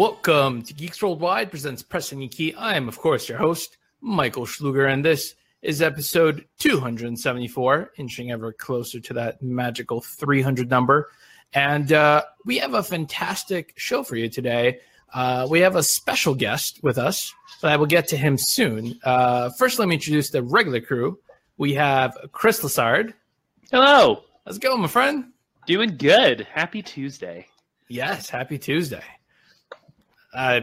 Welcome to Geeks Worldwide presents Pressing the Key. I am, of course, your host, Michael Schluger, and this is episode 274, inching ever closer to that magical 300 number. And uh, we have a fantastic show for you today. Uh, we have a special guest with us, but I will get to him soon. Uh, first, let me introduce the regular crew. We have Chris Lassard. Hello. How's it going, my friend? Doing good. Happy Tuesday. Yes, happy Tuesday. Uh,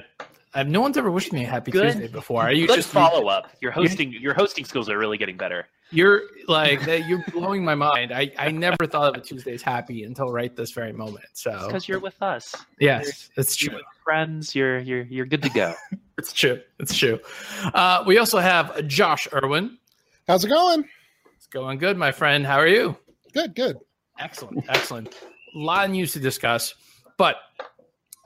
I, no one's ever wished me a happy Good. Tuesday before. Are you Good just follow up. Your hosting your hosting skills are really getting better. You're like you're blowing my mind. I, I never thought of a Tuesday's happy until right this very moment. So Because you're with us. yes, it's You're true. with friends. You're you're you're good to go. It's true. It's true. Uh, we also have Josh Irwin. How's it going? It's going good, my friend. How are you? Good, good. Excellent. Excellent. A lot of news to discuss, but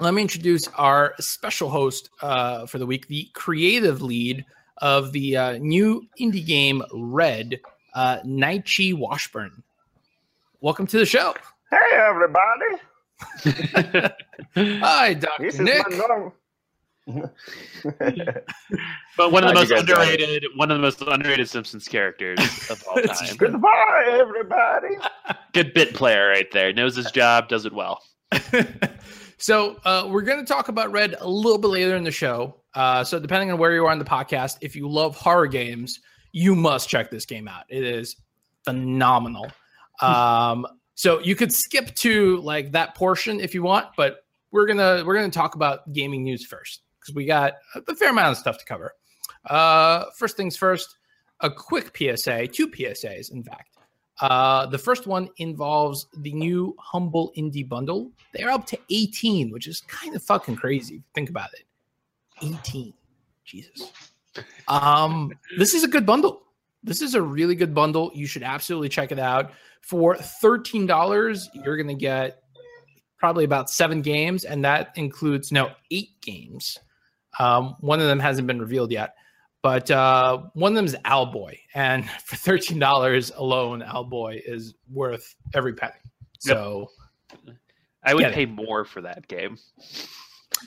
let me introduce our special host uh, for the week, the creative lead of the uh, new indie game Red, uh, Naichi Washburn. Welcome to the show. Hey everybody! Hi, Dr. This is Nick. my norm. But one of the most you guys underrated one of the most underrated Simpsons characters of all time. Goodbye, everybody. Good bit player right there. Knows his job, does it well. So uh, we're going to talk about Red a little bit later in the show. Uh, so depending on where you are in the podcast, if you love horror games, you must check this game out. It is phenomenal. Um, so you could skip to like that portion if you want, but we're gonna we're gonna talk about gaming news first because we got a fair amount of stuff to cover. Uh, first things first, a quick PSA, two PSAs, in fact. Uh, the first one involves the new Humble Indie Bundle. They're up to 18, which is kind of fucking crazy. Think about it. 18. Jesus. Um, this is a good bundle. This is a really good bundle. You should absolutely check it out. For $13, you're going to get probably about seven games, and that includes no eight games. Um, one of them hasn't been revealed yet, but uh, one of them is Owlboy, and for thirteen dollars alone, Owlboy is worth every penny. So, I would Get it. pay more for that game.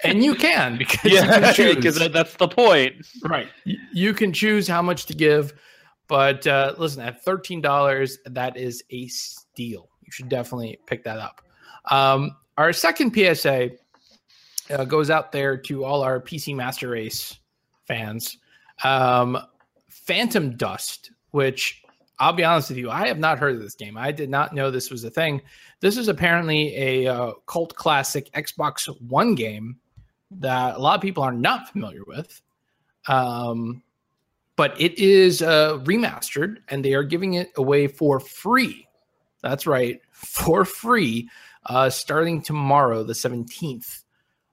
and you can because you Yeah, can choose. because that's the point. right, you can choose how much to give, but uh, listen, at thirteen dollars, that is a steal. You should definitely pick that up. Um, our second PSA uh, goes out there to all our PC Master Race fans. Um, Phantom Dust, which I'll be honest with you, I have not heard of this game. I did not know this was a thing. This is apparently a uh, cult classic Xbox One game that a lot of people are not familiar with. Um, but it is uh, remastered and they are giving it away for free. That's right, for free, uh, starting tomorrow, the 17th.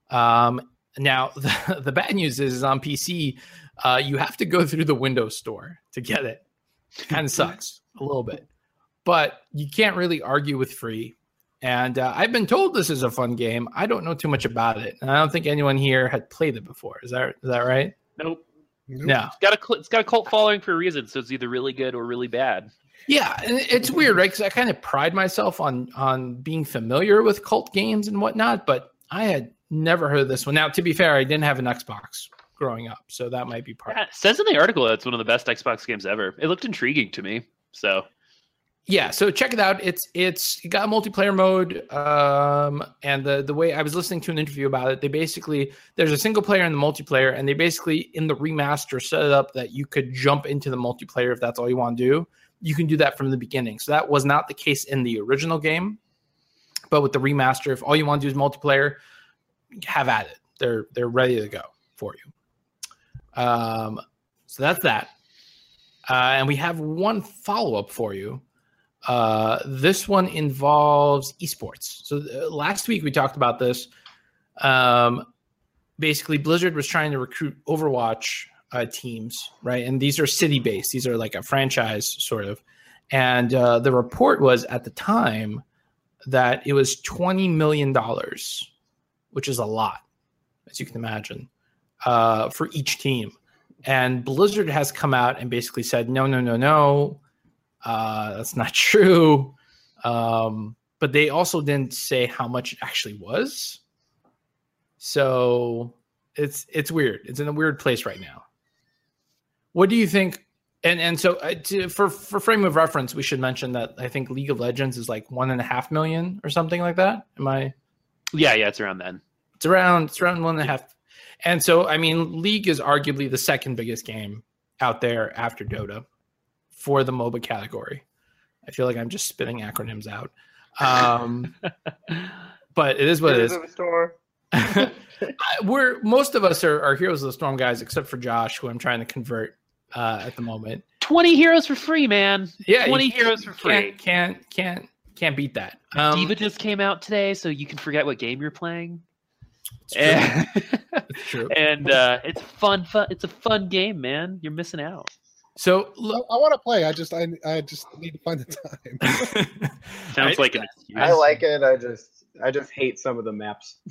Um, now, the, the bad news is, is on PC, uh, you have to go through the Windows Store to get it. Kind of sucks a little bit, but you can't really argue with free. And uh, I've been told this is a fun game. I don't know too much about it, and I don't think anyone here had played it before. Is that is that right? Nope. Nope. No. It's got a cl- it's got a cult following for a reason, so it's either really good or really bad. Yeah, and it's weird, right? Because I kind of pride myself on on being familiar with cult games and whatnot, but I had never heard of this one. Now, to be fair, I didn't have an Xbox growing up, so that might be part. Yeah, it says in the article that it's one of the best Xbox games ever. It looked intriguing to me. So Yeah, so check it out. It's it's got multiplayer mode, um, and the the way I was listening to an interview about it, they basically there's a single player and the multiplayer, and they basically in the remaster set it up that you could jump into the multiplayer if that's all you want to do. You can do that from the beginning. So that was not the case in the original game, but with the remaster, if all you want to do is multiplayer, have at it. They're they're ready to go for you. Um, so that's that. Uh, and we have one follow up for you. Uh, this one involves esports. So uh, last week we talked about this. Um, basically, Blizzard was trying to recruit Overwatch uh, teams, right? And these are city based. These are like a franchise sort of. And uh, the report was at the time that it was twenty million dollars, which is a lot, as you can imagine, uh, for each team. And Blizzard has come out and basically said, no, no, no, no, uh, that's not true. Um, but they also didn't say how much it actually was. So it's it's weird. It's in a weird place right now. What do you think? And and so uh, to, for for frame of reference, we should mention that I think League of Legends is like one and a half million or something like that. Am I? Yeah, yeah, it's around then. It's around it's around one and a half. And so I mean, League is arguably the second biggest game out there after Dota for the MOBA category. I feel like I'm just spitting acronyms out. Um, but it is what it is. Heroes of the Storm. We're most of us are, are heroes of the storm guys, except for Josh, who I'm trying to convert uh, at the moment. 20 heroes for free, man. Yeah, 20 you heroes for free. Can't can't can't can't beat that. Um, D.Va just came out today, so you can forget what game you're playing. It's true. And, It's true. and uh, it's fun, fun. It's a fun game, man. You're missing out. So I, look, want to play. I just I, I just need to find the time. Sounds I- like an excuse. I like it. I just I just hate some of the maps.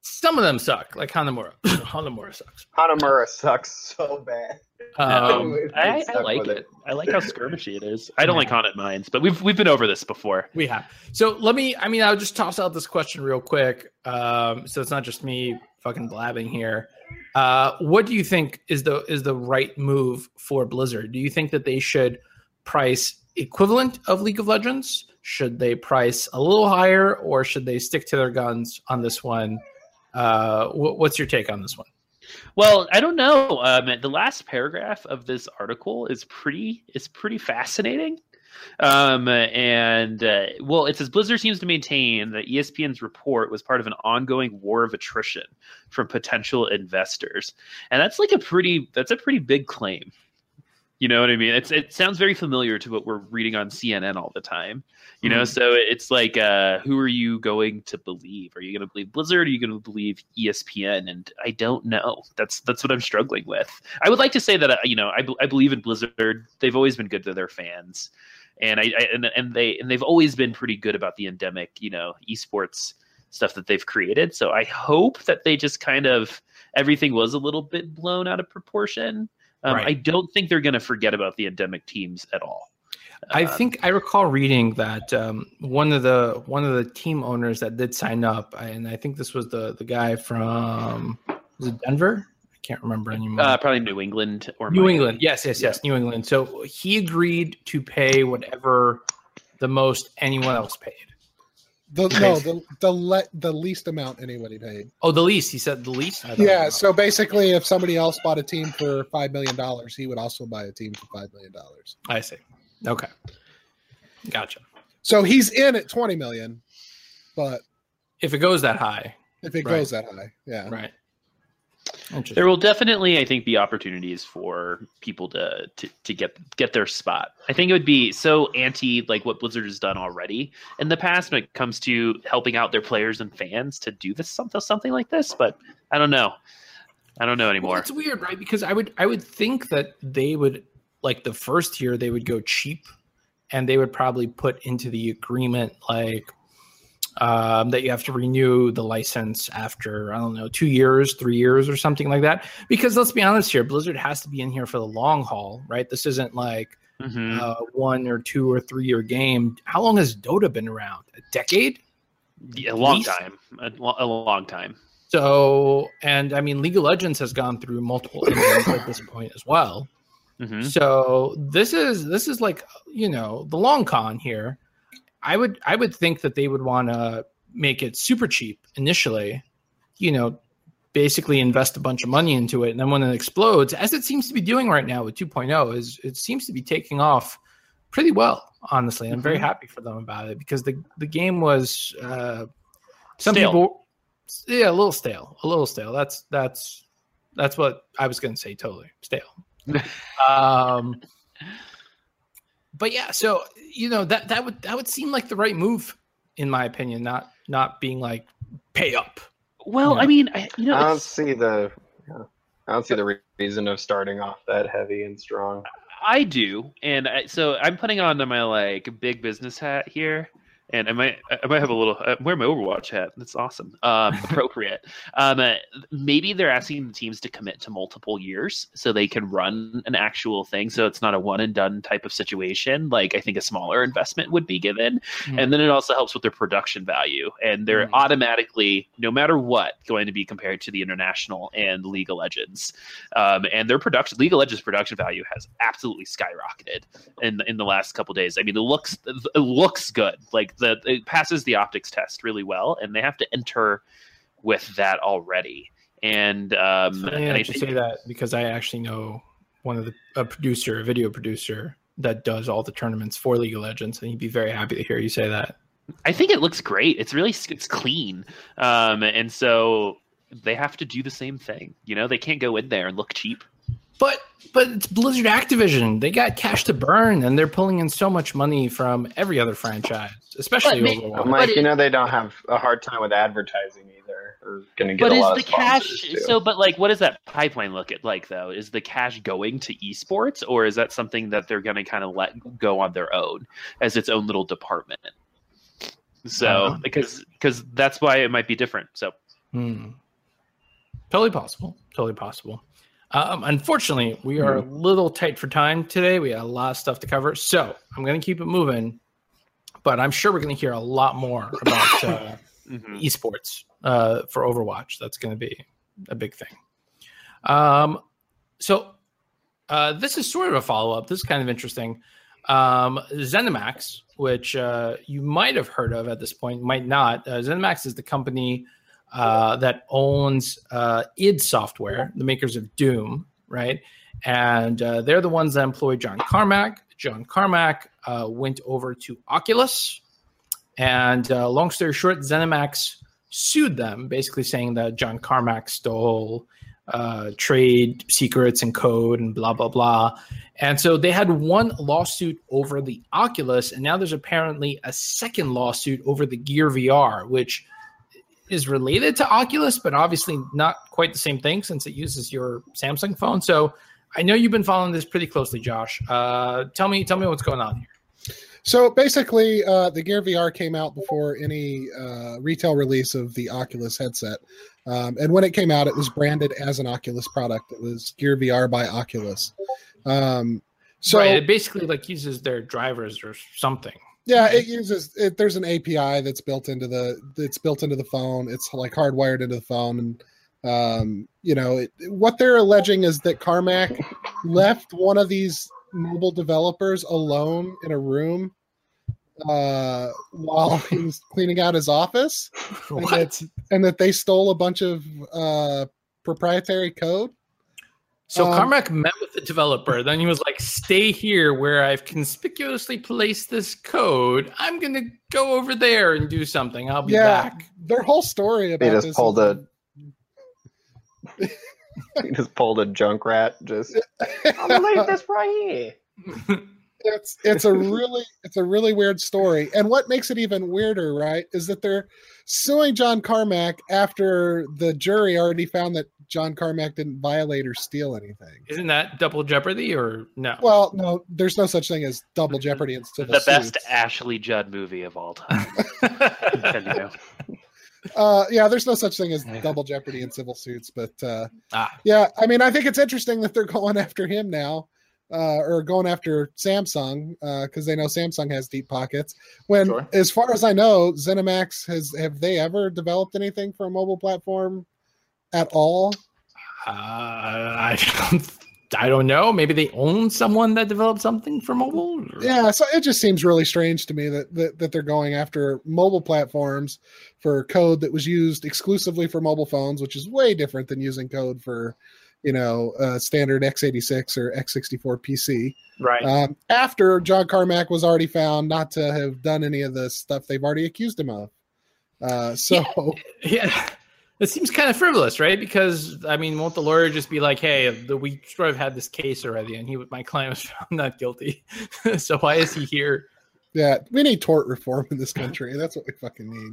some of them suck, like Hanamura. Hanamura sucks. Hanamura sucks so bad. Um, It's I, I like with it. I like how skirmishy it is. I don't like haunted mines, but we've we've been over this before. We have. So let me. I mean, I'll just toss out this question real quick. Um, so it's not just me fucking blabbing here. Uh, what do you think is the is the right move for Blizzard? Do you think that they should price equivalent of League of Legends? Should they price a little higher, or should they stick to their guns on this one? Uh, wh- what's your take on this one? Well, I don't know. Um, the last paragraph of this article is pretty is pretty fascinating. Um, and uh, well, it says Blizzard seems to maintain that ESPN's report was part of an ongoing war of attrition from potential investors, and that's like a pretty that's a pretty big claim. You know what I mean? It's it sounds very familiar to what we're reading on CNN all the time. You know, Mhm. so it's like, uh, who are you going to believe? Are you going to believe Blizzard? Are you going to believe ESPN? And I don't know. That's that's what I'm struggling with. I would like to say that uh, you know I, I believe in Blizzard. They've always been good to their fans, and I, I and, and they and they've always been pretty good about the endemic you know esports stuff that they've created. So I hope that they just kind of everything was a little bit blown out of proportion. Um, Right. I don't think they're going to forget about the endemic teams at all. I Um, think I recall reading that um, one of the one of the team owners that did sign up, and I think this was the the guy from was it Denver? I can't remember anymore. uh, probably New England or New Miami. England, yes, yes, yes, New England. So he agreed to pay whatever the most anyone else paid. The, no, the the le- the least amount anybody paid. Oh, the least. He said the least. Yeah. know. So basically, if somebody else bought a team for five million dollars, he would also buy a team for five million dollars. I see. Okay, gotcha. So he's in at twenty million, but If it goes that high, if it Right. goes that high, yeah. right? Interesting. There will definitely, I think, be opportunities for people to, to to get get their spot. I think it would be so anti like what Blizzard has done already in the past when it comes to helping out their players and fans to do this something something like this. But I don't know. I don't know Well, anymore. it's weird, right? Because I would I would think that they would like the first year they would go cheap, and they would probably put into the agreement like um, that you have to renew the license after I don't know two years, three years, or something like that. Because let's be honest here, Blizzard has to be in here for the long haul, right? This isn't like Mhm. a one or two or three year game. How long has Dota been around? A decade? Yeah, a long time. A, lo- a long time. So, and I mean, League of Legends has gone through multiple at this point as well. Mhm. So this is this is like you know the long con here. I would I would think that they would want to make it super cheap initially, you know, basically invest a bunch of money into it, and then when it explodes, as it seems to be doing right now with 2.0, is it seems to be taking off pretty well. Honestly, I'm very Mhm. happy for them about it because the the game was uh, some Stale. people, yeah, a little stale, a little stale. That's that's that's what I was going to say. Totally stale. um, but yeah, so you know that that would that would seem like the right move in my opinion. Not not being like pay up. Well, Yeah. I mean, I, you know, I don't see the. yeah. I don't see the reason of starting off that heavy and strong. I do, and I, so I'm putting on my like big business hat here. And I might I might have a little uh, wear my Overwatch hat. That's awesome. Um, appropriate. Um, uh, maybe they're asking the teams to commit to multiple years so they can run an actual thing, so it's not a one and done type of situation. Like I think a smaller investment would be given, Hmm. and then it also helps with their production value, and they're Hmm. automatically, no matter what, going to be compared to the international and League of Legends, um, and their production League of Legends production value has absolutely skyrocketed in in the last couple days. I mean, it looks it looks good. Like the it passes the optics test really well, and they have to enter with that already. And um, and I think- say that because I actually know one of the a producer, a video producer that does all the tournaments for League of Legends, and he'd be very happy to hear you say that. I think it looks great. It's really it's clean, um, and so they have to do the same thing. You know, they can't go in there and look cheap. But but it's Blizzard Activision. They got cash to burn, and they're pulling in so much money from every other franchise, especially But may- Overwatch. But Mike, it- you know they don't have a hard time with advertising either. Or going to get But a is lot the of sponsors, cash too. so? But like, what does that pipeline look at like though? Is the cash going to esports, or is that something that they're going to kind of let go on their own as its own little department? So Uh-huh. because because that's why it might be different. So Hmm. Totally possible. Totally possible. Um, unfortunately, we are a little tight for time today. We got a lot of stuff to cover, so I'm going to keep it moving. But I'm sure we're going to hear a lot more about uh, mhm. esports uh, for Overwatch. That's going to be a big thing. Um, so uh, this is sort of a follow up. This is kind of interesting. Um, ZeniMax, which uh, you might have heard of at this point, might not. Uh, ZeniMax is the company uh, that owns uh, id Software, the makers of Doom, right? And uh, they're the ones that employ John Carmack. John Carmack uh, went over to Oculus, and uh, long story short, ZeniMax sued them, basically saying that John Carmack stole uh, trade secrets and code and blah blah blah. And so they had one lawsuit over the Oculus, and now there's apparently a second lawsuit over the Gear VR, which is related to Oculus, but obviously not quite the same thing since it uses your Samsung phone. So I know you've been following this pretty closely, Josh. Uh, tell me, tell me what's going on here. So basically, uh, the Gear VR came out before any uh, retail release of the Oculus headset. Um, and when it came out, it was branded as an Oculus product. It was Gear VR by Oculus. Um, so right, it basically like uses their drivers or something. Yeah, it uses it, there's an API that's built into the that's built into the phone. It's like hardwired into the phone, and um, you know it, what they're alleging is that Carmack left one of these mobile developers alone in a room uh, while he was cleaning out his office, and that, and that they stole a bunch of uh, proprietary code. So Um, Carmack met with the developer. Then he was like, "Stay here, where I've conspicuously placed this code. I'm gonna go over there and do something. I'll be Yeah. back." Their whole story about they just this pulled is- he just pulled a Junkrat. Just I'm gonna leave this right here. it's it's a really it's a really weird story and what makes it even weirder right is that they're suing john carmack after the jury already found that john carmack didn't violate or steal anything Isn't that double jeopardy or no? well no there's no such thing as double jeopardy in civil suits. the best. Ashley Judd movie of all time. Uh yeah there's no such thing as double jeopardy in civil suits but uh Ah. yeah i mean i think it's interesting that they're going after him now uh or going after samsung uh because they know samsung has deep pockets when Sure. as far as i know zenimax has have they ever developed anything for a mobile platform at all Uh, I don't. I don't know. Maybe they own someone that developed something for mobile. or- yeah so it just seems really strange to me that, that that they're going after mobile platforms for code that was used exclusively for mobile phones which is way different than using code for you know uh, standard x86 or x64 pc Right. um, after john carmack was already found not to have done any of the stuff they've already accused him of uh, so yeah. It seems kind of frivolous, right? Because I mean, won't the lawyer just be like, "Hey, the, we sort of had this case already, and he, my client was found not guilty, so why is he here?" yeah we need tort reform in this country that's what we fucking need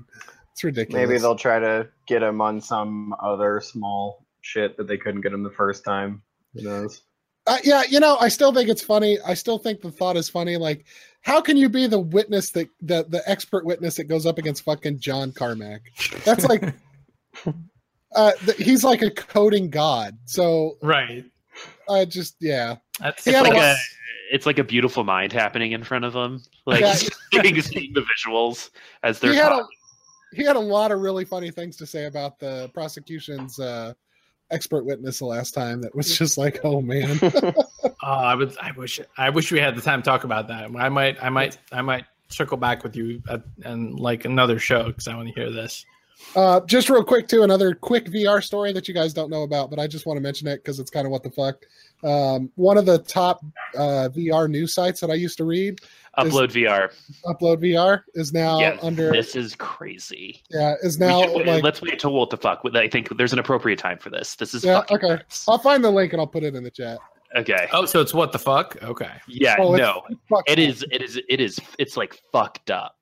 it's ridiculous Maybe they'll try to get him on some other small shit that they couldn't get him the first time. Who knows? Uh, yeah, you know, I still think it's funny. I still think the thought is funny. Like, how can you be the witness that the the expert witness that goes up against fucking John Carmack? That's like, uh, th- he's like a coding god. So Right. I just yeah, That's It's like a it's like a beautiful mind happening in front of him. like Yeah. seeing, seeing the visuals as they're he had a he had a lot of really funny things to say about the prosecution's uh, expert witness the last time. That was just like, oh man. Oh, I would. I wish. I wish we had the time to talk about that. I might. I might. I might circle back with you at, and like another show because I want to hear this. Uh, just real quick too, another quick VR story that you guys don't know about, but I just want to mention it because it's kind of what the fuck. Um, one of the top uh, VR news sites that I used to read, Upload VR. Upload VR, is now yeah, under this is crazy. yeah is now should like let's wait till what the fuck. I think there's an appropriate time for this. This is Yeah, okay. nuts. I'll find the link and I'll put it in the chat. Okay. Oh, so it's what the fuck? Okay, Yeah. It's- no. Fuck. It is. It is. It is. It's like fucked up.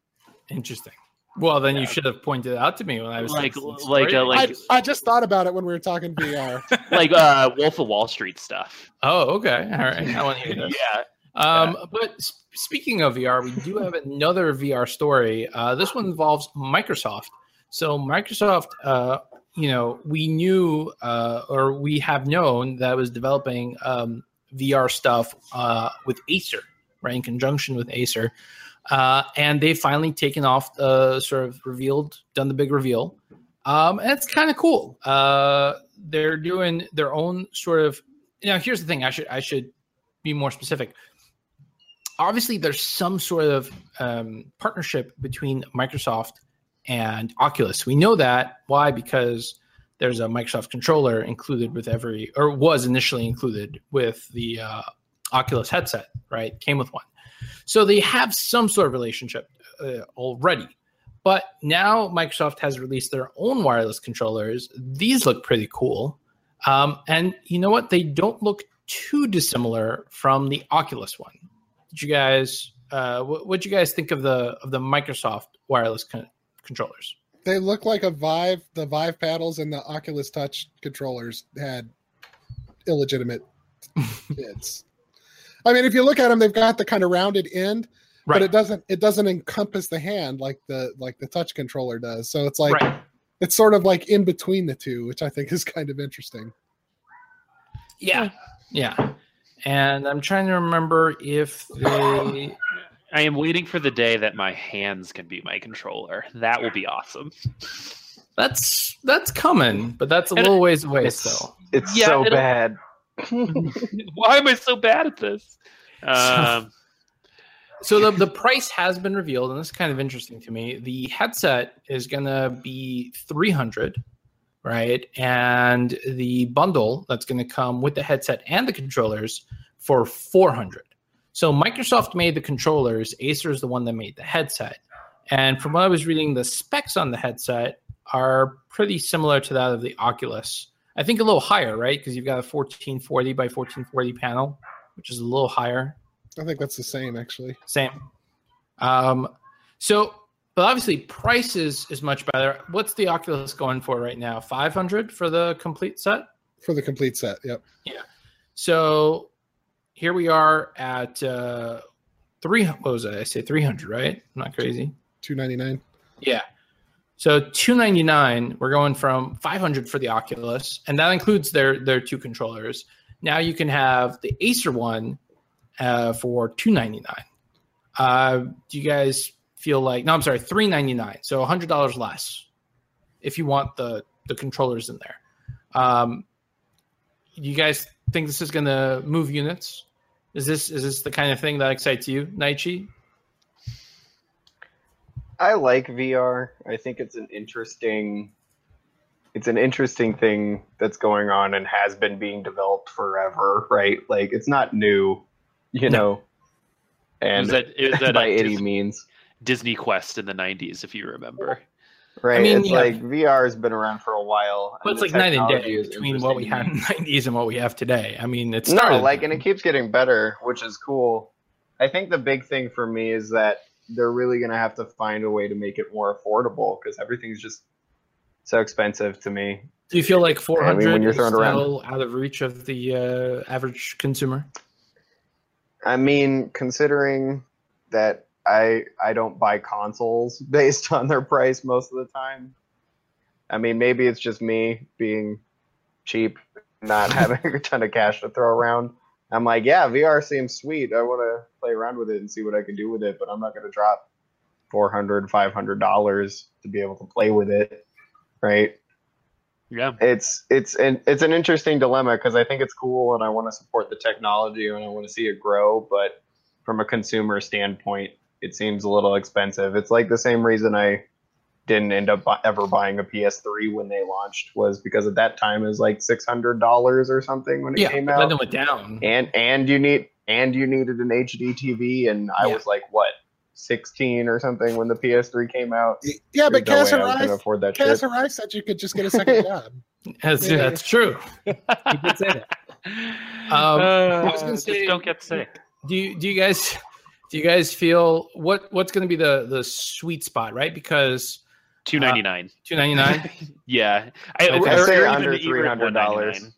interesting. Well, then you should have pointed it out to me when I was Like- like, uh, like- I, I just thought about it when we were talking VR. Like uh, Wolf of Wall Street stuff. oh, okay, all right. I want to hear this. Yeah. Um, but s- speaking of VR, we do have another VR story. Uh, this one involves Microsoft. So Microsoft, uh, you know, we knew uh, or we have known that was developing um, VR stuff uh, with Acer, right, in conjunction with Acer, uh, and they've finally taken off the sort of revealed, done the big reveal, um, and it's kind of cool. Uh, they're doing their own sort of. You Now, here's the thing. I should I should be more specific obviously there's some sort of um, partnership between Microsoft and Oculus. We know that why because there's a Microsoft controller included with every or was initially included with the uh, Oculus headset, right? Came with one. So they have some sort of relationship uh, already. But now Microsoft has released their own wireless controllers. These look pretty cool. Um, and you know what? They don't look too dissimilar from the Oculus one did you guys uh what what you guys think of the of the Microsoft wireless con- controllers? they look like a Vive. The Vive paddles and the Oculus Touch controllers had illegitimate kids. I mean, if you look at them, they've got the kind of rounded end, but it doesn't it doesn't encompass the hand like the like the touch controller does. So it's like right. it's sort of like in between the two, which I think is kind of interesting. Yeah. Yeah. And I'm trying to remember if they I am waiting for the day that my hands can be my controller. That will be awesome. that's that's coming, but that's a And little ways away It's, still. it's Yeah, so it'll- bad. Why am I so bad at this? Um, So the, the price has been revealed, and this is kind of interesting to me. The headset is gonna be 300 right? And the bundle that's going to come with the headset and the controllers for 400. So Microsoft made the controllers, Acer is the one that made the headset. And from what I was reading, the specs on the headset are pretty similar to that of the Oculus. I think a little higher, right? Because you've got a 1440 by 1440 panel, which is a little higher. I think that's the same actually. Same. Um, so, but obviously, prices is much better. What's the Oculus going for right now? Five hundred for the complete set. For the complete set. Yep. Yeah. So here we are at uh, three. What was it? I say three hundred, right? I'm not crazy. Two ninety nine. Yeah. So two ninety nine. We're going from five hundred for the Oculus, and that includes their their two controllers. Now you can have the Acer one uh, for two ninety nine. Uh, do you guys feel like? No, I'm sorry, three ninety nine. So hundred dollars less if you want the the controllers in there. Um, you guys think this is going to move units? Is this is this the kind of thing that excites you, Naichi? I like VR. I think it's an interesting it's an interesting thing that's going on and has been being developed forever, right? Like it's not new, you No. know. it And was that, that by any Dis- means. Disney Quest in the 90s, if you remember. Right. I mean, it's yeah. like VR has been around for a while. But it's like night and technology day is between what we had in the 90s and what we have today. I mean, it's No, like and it keeps getting better, which is cool. I think the big thing for me is that they're really going to have to find a way to make it more affordable because everything's just so expensive to me. Do you feel like 400 when you're is throwing around. still out of reach of the uh, average consumer? I mean, considering that I I don't buy consoles based on their price most of the time. I mean, maybe it's just me being cheap, not having a ton of cash to throw around. I'm like, yeah, VR seems sweet. I want to play around with it and see what I can do with it, but I'm not going to drop 400 500 dollars to be able to play with it, right? Yeah. it's it's an it's an interesting dilemma because I think it's cool and I want to support the technology and I want to see it grow, but from a consumer standpoint, it seems a little expensive. It's like the same reason I didn't end up bu- ever buying a PS3 when they launched was because at that time it was like six hundred dollars or something when it Yeah, came but out, then it went down. and and you need and you needed an HD TV, and I Yeah. was like what sixteen or something when the PS3 came out. Yeah, but There's no way I was Cassarai afford that shit. Cassarai said you could just get a second job. That's, Yeah. that's true. He did say that. Um, I was gonna Uh, just say- don't get sick. Do you do you guys do you guys feel what what's going to be the the sweet spot, right? Because Two ninety nine. Uh, Two ninety nine. yeah, I, I, I say under three hundred dollars.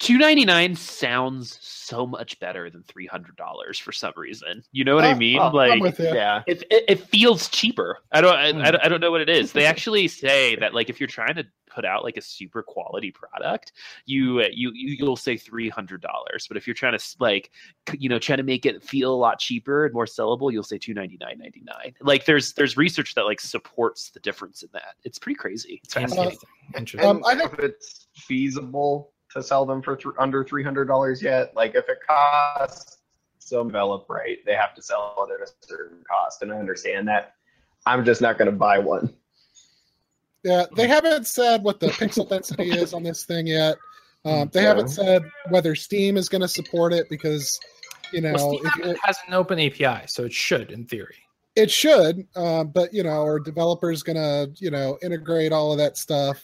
299 sounds so much better than $300 for some reason. You know what uh, I oh, mean? Uh, like yeah. It, it, it, feels cheaper. I don't I, mm. I, don't know what it is. They actually say that like if you're trying to put out like a super quality product, you hmm. uh, you you'll say $300, but if you're trying to like you know trying to make it feel a lot cheaper and more sellable, you'll say 299.99. Like there's there's research that like supports the difference in that. It's pretty crazy. It's fascinating. Uh, Interesting. Um, I think it's feasible to sell them for th- under three hundred dollars yet, like if it costs some develop right, they have to sell it at a certain cost, and I understand that. I'm just not going to buy one. Yeah, they haven't said what the pixel density is on this thing yet. Um, they Yeah. haven't said whether Steam is going to support it because, you know, well, Steam if you're- has an open API, so it should, in theory. it should, um, but you know, are developers going to, you know, integrate all of that stuff?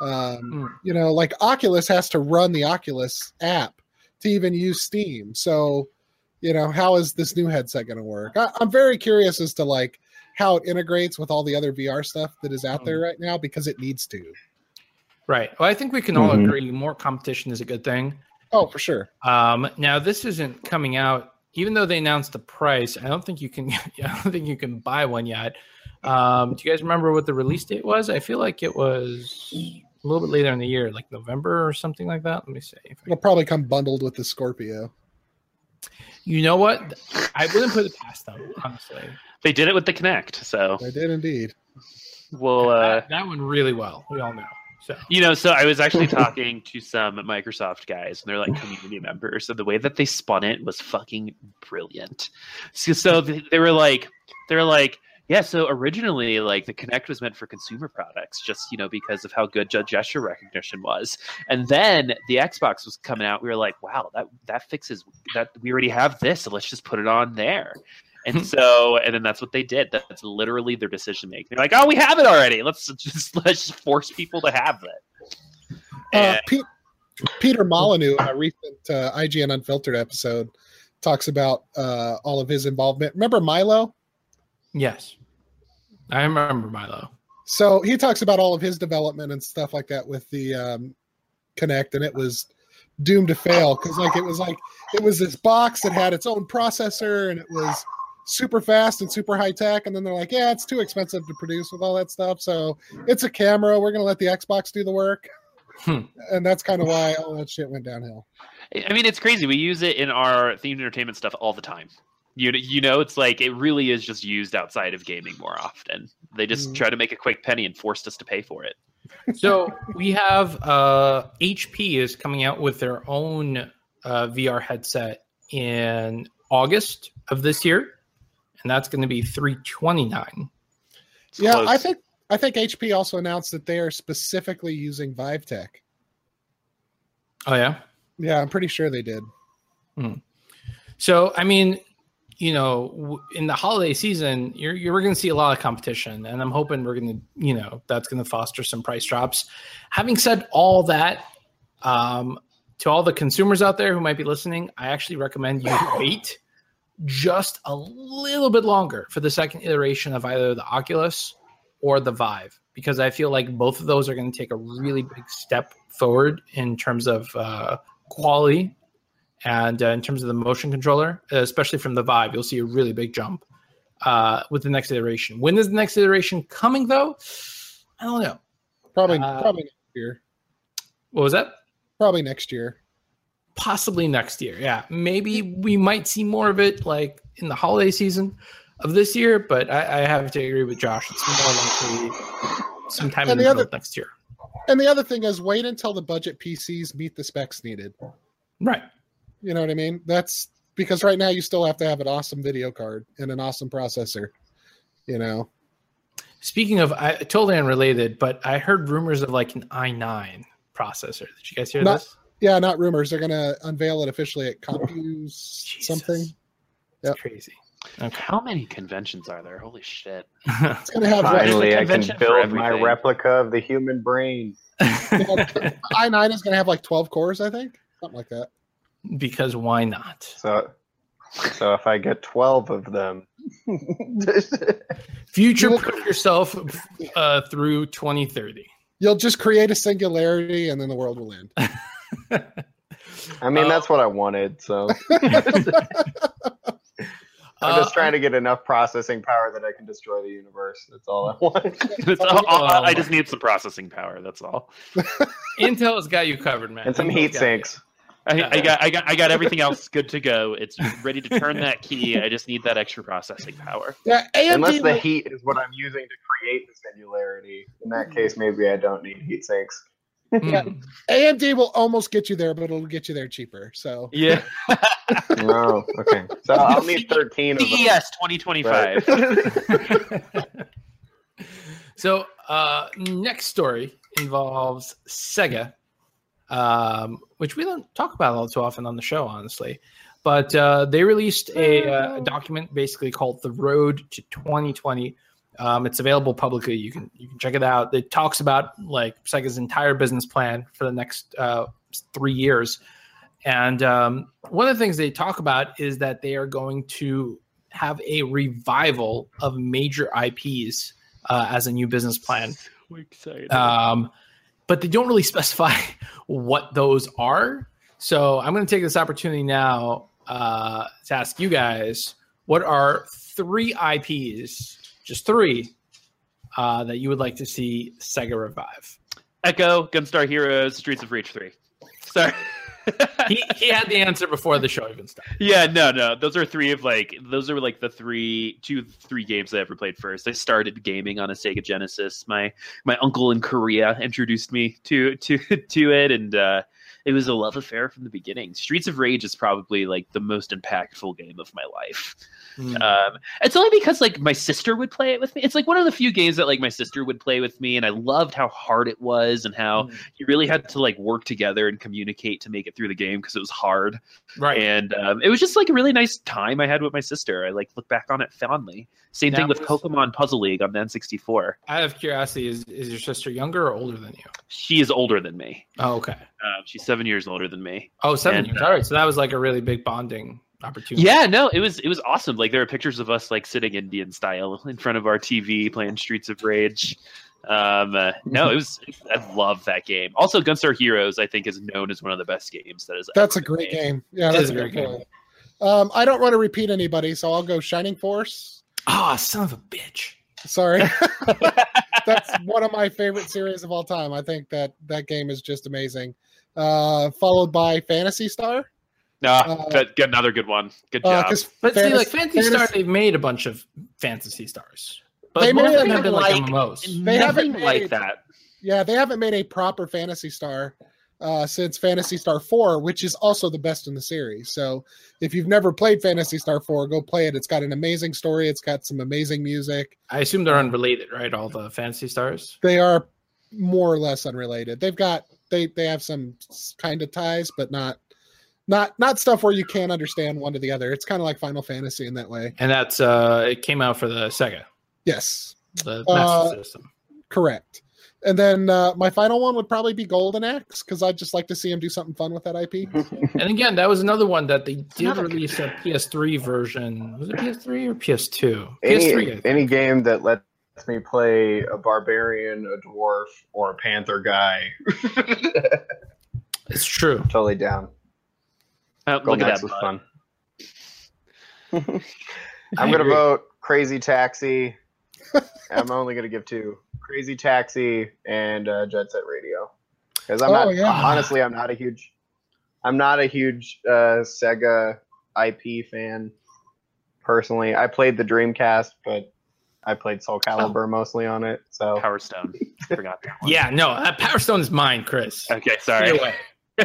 Um, Mm. You know, like Oculus has to run the Oculus app to even use Steam. So, you know, how is this new headset going to work? I, I'm very curious as to like how it integrates with all the other VR stuff that is out there right now because it needs to. Right. Well, I think we can all Mhm. agree more competition is a good thing. Oh, for sure. Um, now this isn't coming out, even though they announced the price. I don't think you can. I don't think you can buy one yet. Um, do you guys remember what the release date was? I feel like it was a little bit later in the year, like November or something like that. Let me see. If I It'll probably come bundled with the Scorpio. You know what? I wouldn't put it past them, honestly. They did it with the Kinect, so they did indeed. we'll. Uh, that, that one really well. We all know. So You know, so I was actually talking to some Microsoft guys, and they're like community members, and the way that they spun it was fucking brilliant. So, so they, they were like, they're like, yeah. So originally, like the Kinect was meant for consumer products, just you know because of how good gesture recognition was, and then the Xbox was coming out. We were like, wow, that that fixes that. We already have this, so let's just put it on there. And so, and then that's what they did. That's literally their decision making. They're like, "Oh, we have it already. Let's just let's just force people to have it." Uh, Pete, Peter Molyneux, in a recent uh, IGN Unfiltered episode, talks about uh, all of his involvement. Remember Milo? Yes, I remember Milo. So he talks about all of his development and stuff like that with the um, Kinect, and it was doomed to fail because, like, it was like it was this box that had its own processor, and it was super fast and super high tech. And then they're like, "Yeah, it's too expensive to produce with all that stuff, so it's a camera. We're gonna let the Xbox do the work." Hmm. And that's kind of why all that shit went downhill. I mean, it's crazy. We use it in our themed entertainment stuff all the time. You you know, it's like it really is just used outside of gaming more often. They just Mm. try to make a quick penny and forced us to pay for it. So we have uh, HP is coming out with their own uh, VR headset in August of this year, and that's going to be three twenty nine. It's Yeah, close. I think I think HP also announced that they are specifically using Vive Tech. Oh yeah. Yeah, I'm pretty sure they did. So I mean, you know, in the holiday season, you're you're going to see a lot of competition, and I'm hoping we're going to, you know, that's going to foster some price drops. Having said all that, um, to all the consumers out there who might be listening, I actually recommend you wait just a little bit longer for the second iteration of either the Oculus or the Vive, because I feel like both of those are going to take a really big step forward in terms of uh, quality And uh, in terms of the motion controller, especially from the Vive, you'll see a really big jump uh, with the next iteration. When is the next iteration coming, though? I don't know. Probably Uh, probably next year. What was that? Probably next year. Possibly next year. Yeah, maybe we might see more of it like in the holiday season of this year. But I, I have to agree with Josh. It's more likely sometime in And the the other- next year. And the other thing is wait until the budget PCs meet the specs needed. Right. You know what I mean? That's because right now you still have to have an awesome video card and an awesome processor. You know, Speaking of, I totally unrelated, but I heard rumors of like an i9 processor. Did you guys hear Not- this? yeah, not rumors. They're going to unveil it officially at Compuse something. It's Yep. crazy. Okay. How many conventions are there? Holy shit! It's going to have Finally, I can build my replica of the human brain. i9 is going to have like 12 cores, I think, something like that. Because why not? So, so if I get twelve of them, Future You proof yourself uh, through 2030. You'll just create a singularity, and then the world will end. I mean Uh, that's what I wanted. So I'm Uh, just trying to get enough processing power that I can destroy the universe. That's all I want. That's all- all- I just need some processing power. That's all. Intel has got you covered, man. and some Intel's heat got you. sinks. I, I got, I got, I got everything else good to go. It's ready to turn that key. I just need that extra processing power. Yeah, AMD Unless the will- heat is what I'm using to create the singularity. In that case, maybe I don't need heat sinks. Yeah. Hmm. AMD will almost get you there, but it'll get you there cheaper. So Yeah. No, okay. So I'll need 13 of them. CES 2025. So, uh, next story involves Sega, um, which we don't talk about all too often on the show, honestly. But uh, they released a, uh, a document basically called "The Road to 2020." Um, it's available publicly. You can you can check it out. It talks about like Sega's entire business plan for the next uh, three years, and um, one of the things they talk about is that they are going to have a revival of major IPs uh, as a new business plan. So excited. Um, but they don't really specify what those are. So I'm going to take this opportunity now uh, to ask you guys what are three IPs, just three, uh, that you would like to see Sega revive? Ecco, Gunstar Heroes, Streets of Rage 3. Sorry. He, he had the answer before the show even started. yeah, no, no. Those are three of like those are like the three two three games I ever played first. I started gaming on a Sega Genesis. My my uncle in Korea introduced me to to to it and uh it was a love affair from the beginning. Streets of Rage is probably like the most impactful game of my life. Um, it's only because like my sister would play it with me. It's like one of the few games that like my sister would play with me, and I loved how hard it was and how Mm. you really had to like work together and communicate to make it through the game because it was hard. right. And um, it was just like a really nice time I had with my sister. I like look back on it fondly. Same thing with was- Pokemon Puzzle League on the N64. Out of curiosity, is, is your sister younger or older than you? She is older than me. Oh, okay. Um, she's seven years older than me. Oh, seven And, years. All right. So that was like a really big bonding opportunity. Yeah, no, it was it was awesome. Like there are pictures of us like sitting Indian style in front of our TV playing Streets of Rage. Um, uh, no, it was. I love that game. Also, Gunstar Heroes, I think, is known as one of the best games that is. that's a great made. game. Yeah, that's a a great great game. Um, I don't want to repeat anybody, so I'll go Shining Force. Oh, son of a bitch. Sorry, that's one of my favorite series of all time. I think that that game is just amazing. Uh, followed by Phantasy Star. Ah, Uh, that- get another good one. Good Uh, job. 'cause But see, like Phantasy Star, Fantasy- they've made a bunch of Phantasy Stars. But They most made of them have been like like- MMOs. they Nothing haven't like that. Yeah, they haven't made a proper Phantasy Star uh, since Phantasy Star 4, which is also the best in the series. So if you've never played Phantasy Star 4, go play it. It's got an amazing story, it's got some amazing music. I assume they're unrelated, right? All the Phantasy Stars. They are more or less unrelated. They've got they they have some kind of ties, but not not not stuff where you can't understand one to the other. It's kind of like Final Fantasy in that way. And that's uh it came out for the Sega, Yes, the Uh, System. correct. And then uh, my final one would probably be Golden Axe because I'd just like to see him do something fun with that IP. And again, that was another one that they did Another- release a PS3 version. Was it PS3 or PS2? Any, PS3. Any game that lets me play a barbarian, a dwarf, or a panther guy, It's true. totally down. Oh, Golden look at that. was fun. I I'm gonna vote Crazy Taxi. I'm only gonna give two: Crazy Taxi and uh, Jet Set Radio. Because I'm Oh, not yeah. honestly, I'm not a huge, I'm not a huge uh, Sega IP fan. Personally, I played the Dreamcast, but I played Soul Calibur mostly on it. So Power Stone. Forgot that one. Yeah, no, uh, Power Stone is mine, Chris. Okay, sorry. away.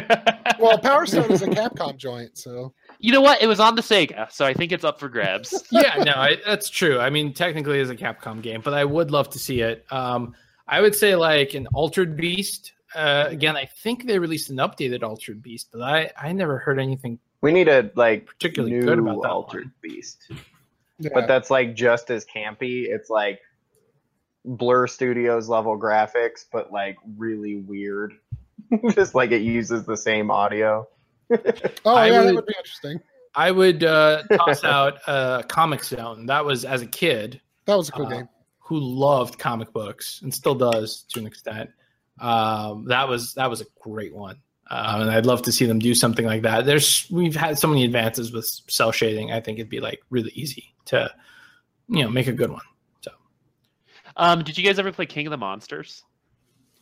Well, Power Stone is a Capcom joint, so you know what? It was on the Sega, so I think it's up for grabs. yeah, no, I, that's true. I mean, technically, it's a Capcom game, but I would love to see it. Um, I would say like an Altered Beast. Uh, again, I think they released an updated Altered Beast, but I I never heard anything we need a like particularly new good about that. Altered one. Beast. Yeah. but that's like just as campy. It's like Blur Studios level graphics, but like really weird. just like it uses the same audio. oh I yeah, would- that would be interesting. I would uh, toss out uh, Comix Zone. That was as a kid That was a cool Uh, game. who loved comic books and still does to an extent. Um, that was that was a great one, um, and I'd love to see them do something like that. There's we've had so many advances with cel shading. I think it'd be like really easy to, you know, make a good one. So, um, did you guys ever play King of the Monsters?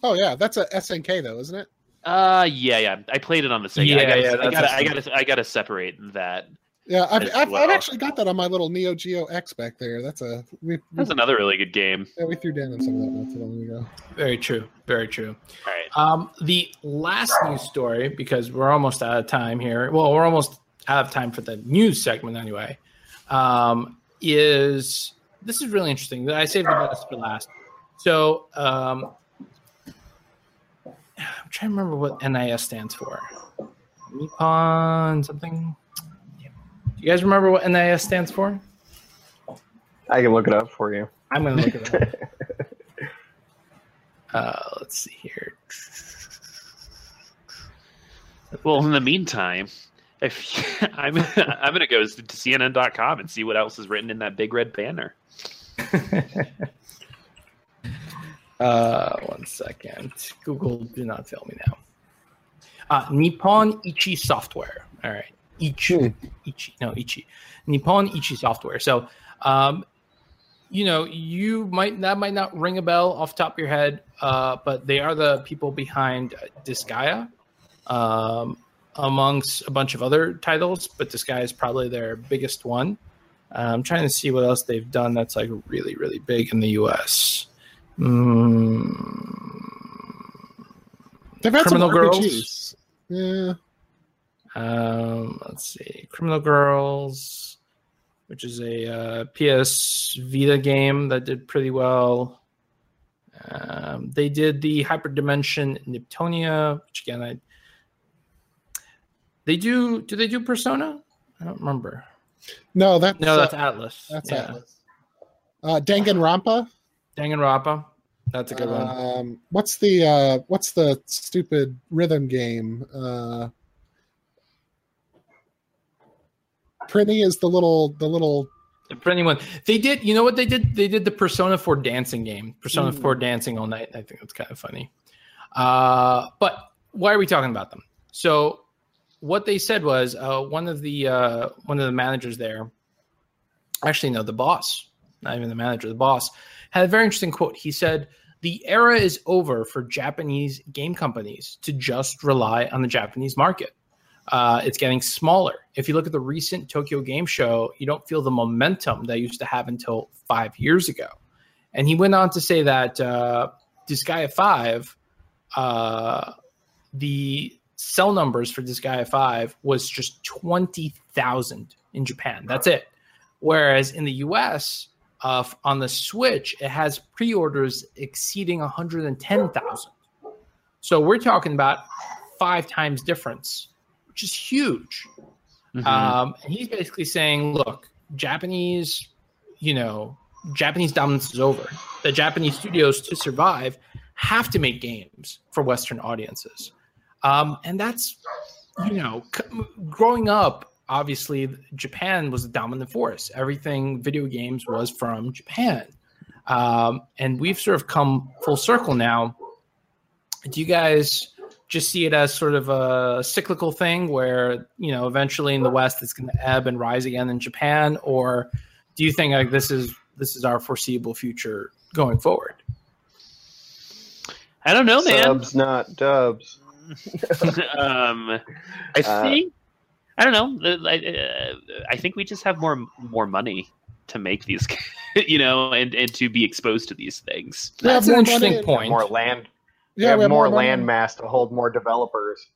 Oh yeah, that's a SNK though, isn't it? Uh, yeah, yeah. I played it on the Sega. Yeah, I gotta, yeah, I that's gotta, a- I gotta, I gotta separate that. Yeah, I've, As I've, I've actually got that on my little Neo Geo X back there. That's a we we, That's another really good game. yeah, we threw down on some of that not too long ago. Very true. Very true. All right. Um, the last news story, because we're almost out of time here. Well, we're almost out of time for the news segment anyway. Um, is this is really interesting. that I saved the best for last. So um, I'm trying to remember what NIS stands for. Nippon something. Do you guys remember what NIS stands for? I can look it up for you. I'm going to look it up. uh, let's see here. Well, in the meantime, if I'm, I'm gonna go to CNN.com and see what else is written in that big red banner. Uh, one second. Google, do not fail me now. Uh, Nippon Ichi Software. All right. Ichi. Ichi. No, Ichi. Nippon Ichi Software. So, um, you know, you might, that might not ring a bell off the top of your head, uh, but they are the people behind uh, Disgaea, um, amongst a bunch of other titles, but Disgaea is probably their biggest one. Uh, I'm trying to see what else they've done that's like really, really big in the US. Mm, They've had Criminal some Girls? Yeah, um, let's see, Criminal Girls, which is a uh, PS Vita game that did pretty well. Um, they did the Hyperdimension Neptunia, which again, I they do. Do they do Persona? I don't remember. no, that's No, uh, that's Atlus. that's yeah. Atlus. Uh, Danganronpa. Danganronpa. That's a good one. Um, what's the uh, what's the stupid rhythm game? Uh, Prinny is the little the little For anyone, they did. You know what they did? They did the Persona 4 dancing game. Persona Mm. 4 dancing all night. I think that's kind of funny. Uh, but why are we talking about them? So, what they said was uh, one of the uh, one of the managers there, actually no, the boss, not even the manager, the boss, had a very interesting quote. He said, "The era is over for Japanese game companies to just rely on the Japanese market." Uh, it's getting smaller. If you look at the recent Tokyo Game Show, you don't feel the momentum that used to have until five years ago. And he went on to say that uh, Disgaea 5, uh, the sell numbers for Disgaea 5 was just 20,000 in Japan. That's it. Whereas in the US, uh, on the Switch, it has pre orders exceeding 110,000. So we're talking about five times difference which is huge. Mhm. Um, and he's basically saying, look, Japanese, you know, Japanese dominance is over. The Japanese studios to survive have to make games for Western audiences. Um, and that's, you know, c- growing up, obviously, Japan was the dominant force. Everything video games was from Japan. Um, and we've sort of come full circle now. Do you guys just see it as sort of a cyclical thing where you know eventually in the West it's going to ebb and rise again in Japan, or do you think like this is this is our foreseeable future going forward? I don't know, man. Subs, not dubs. um, I Uh, think I don't know. I, uh, I think we just have more more money to make these, you know, and and to be exposed to these things. We have That's an interesting point. More land. Yeah, have we have more money. land mass to hold more developers.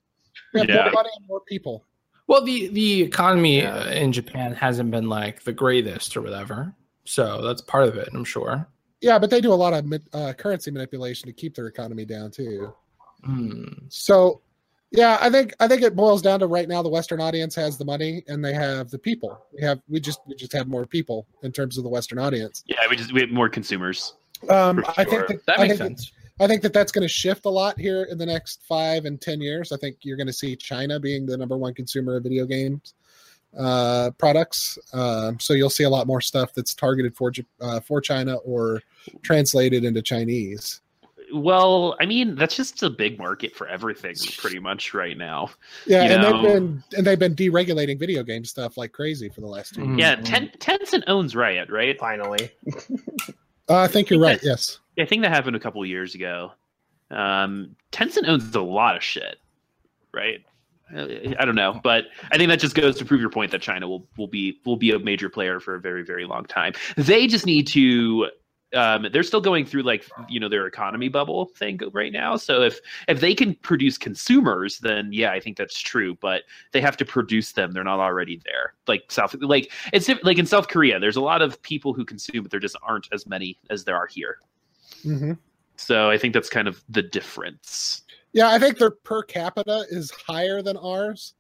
We have Yeah. more money and more people. Well, the the economy Yeah. uh, in Japan hasn't been like the greatest or whatever, so that's part of it. I'm sure. Yeah, but they do a lot of uh, currency manipulation to keep their economy down too. Hmm. So, yeah, I think I think it boils down to right now the Western audience has the money and they have the people. We have we just we just have more people in terms of the Western audience. Yeah, we just we have more consumers. Um, For I think sure. that, That I makes think sense. That, I think that that's going to shift a lot here in the next five and ten years. I think you're going to see China being the number one consumer of video games uh, products. Um, so you'll see a lot more stuff that's targeted for uh, for China or translated into Chinese. Well, I mean, that's just a big market for everything, pretty much right now. Yeah, You and know. they've been and they've been deregulating video game stuff like crazy for the last two. Mhm. Yeah, Mm-hmm. Ten, Tencent owns Riot, right? Finally, Uh, I think you're right. Yes. I think that happened a couple years ago. Um, Tencent owns a lot of shit, right? I don't know, but I think that just goes to prove your point that China will will be will be a major player for a very very long time. They just need to. Um, they're still going through like you know their economy bubble thing right now. So if if they can produce consumers, then yeah, I think that's true. But they have to produce them; they're not already there. Like South, like it's like in South Korea, there's a lot of people who consume, but there just aren't as many as there are here. Hmm So I think that's kind of the difference. Yeah, I think their per capita is higher than ours,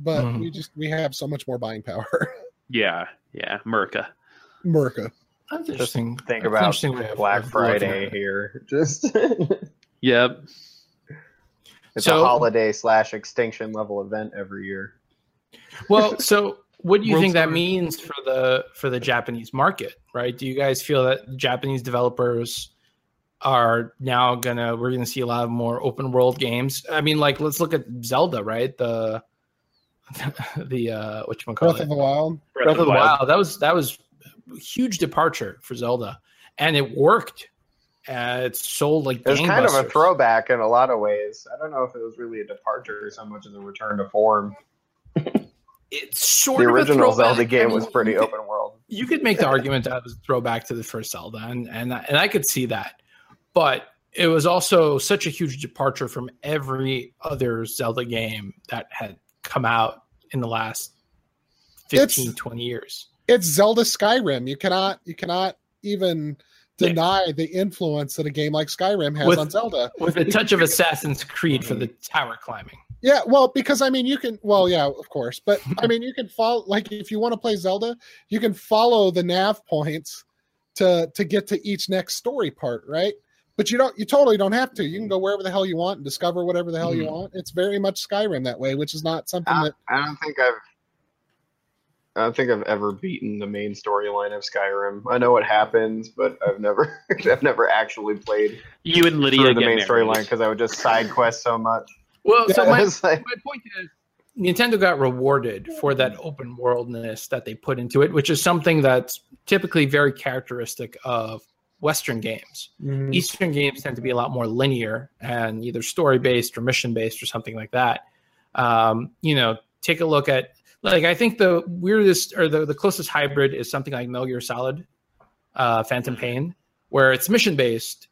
but Mhm. we just we have so much more buying power. Yeah, yeah, Merca. Merca. That's interesting. think about interesting way Black of looking at Friday it. here. Just Yep. it's So- a holiday slash extinction level event every year. Well, so what do you World think that means for the for the Japanese market, right? Do you guys feel that Japanese developers are now gonna we're gonna see a lot of more open world games? I mean, like let's look at Zelda, right? The the uh what you call Breath it? of the Wild. Breath of the Wild. That was that was a huge departure for Zelda, and it worked. Uh, it sold like It was kind of a throwback in a lot of ways. I don't know if it was really a departure so much as a return to form. It's sort the of original throwback. Zelda I game mean, was pretty could- open world. you could make the argument that it was a throwback to the first Zelda, and and and I could see that, but it was also such a huge departure from every other Zelda game that had come out in the last 15, It's- 20 years. It's Zelda Skyrim. You cannot you cannot even Yeah. deny the influence that a game like Skyrim has With- on Zelda. With a touch of Assassin's Creed for the mm. tower climbing. Yeah, well, because I mean, you can. Well, yeah, of course, but I mean, you can follow. Like, if you want to play Zelda, you can follow the nav points to to get to each next story part, right? But you don't. You totally don't have to. You can go wherever the hell you want and discover whatever the hell you Mhm. want. It's very much Skyrim that way, which is not something I, that. I don't think I've. I don't think I've ever beaten the main storyline of Skyrim. I know what happens, but I've never, I've never actually played You and Lydia through the get main storyline because I would just side quest so much. Well, so my, like- my point is Nintendo got rewarded for that open worldness that they put into it, which is something that's typically very characteristic of Western games. Mm-hmm. Eastern games tend to be a lot more linear and either story based or mission based or something like that. Um, you know, take a look at like I think the weirdest or the, the closest hybrid is something like Metal Gear Solid, uh, Phantom Pain, where it's mission based,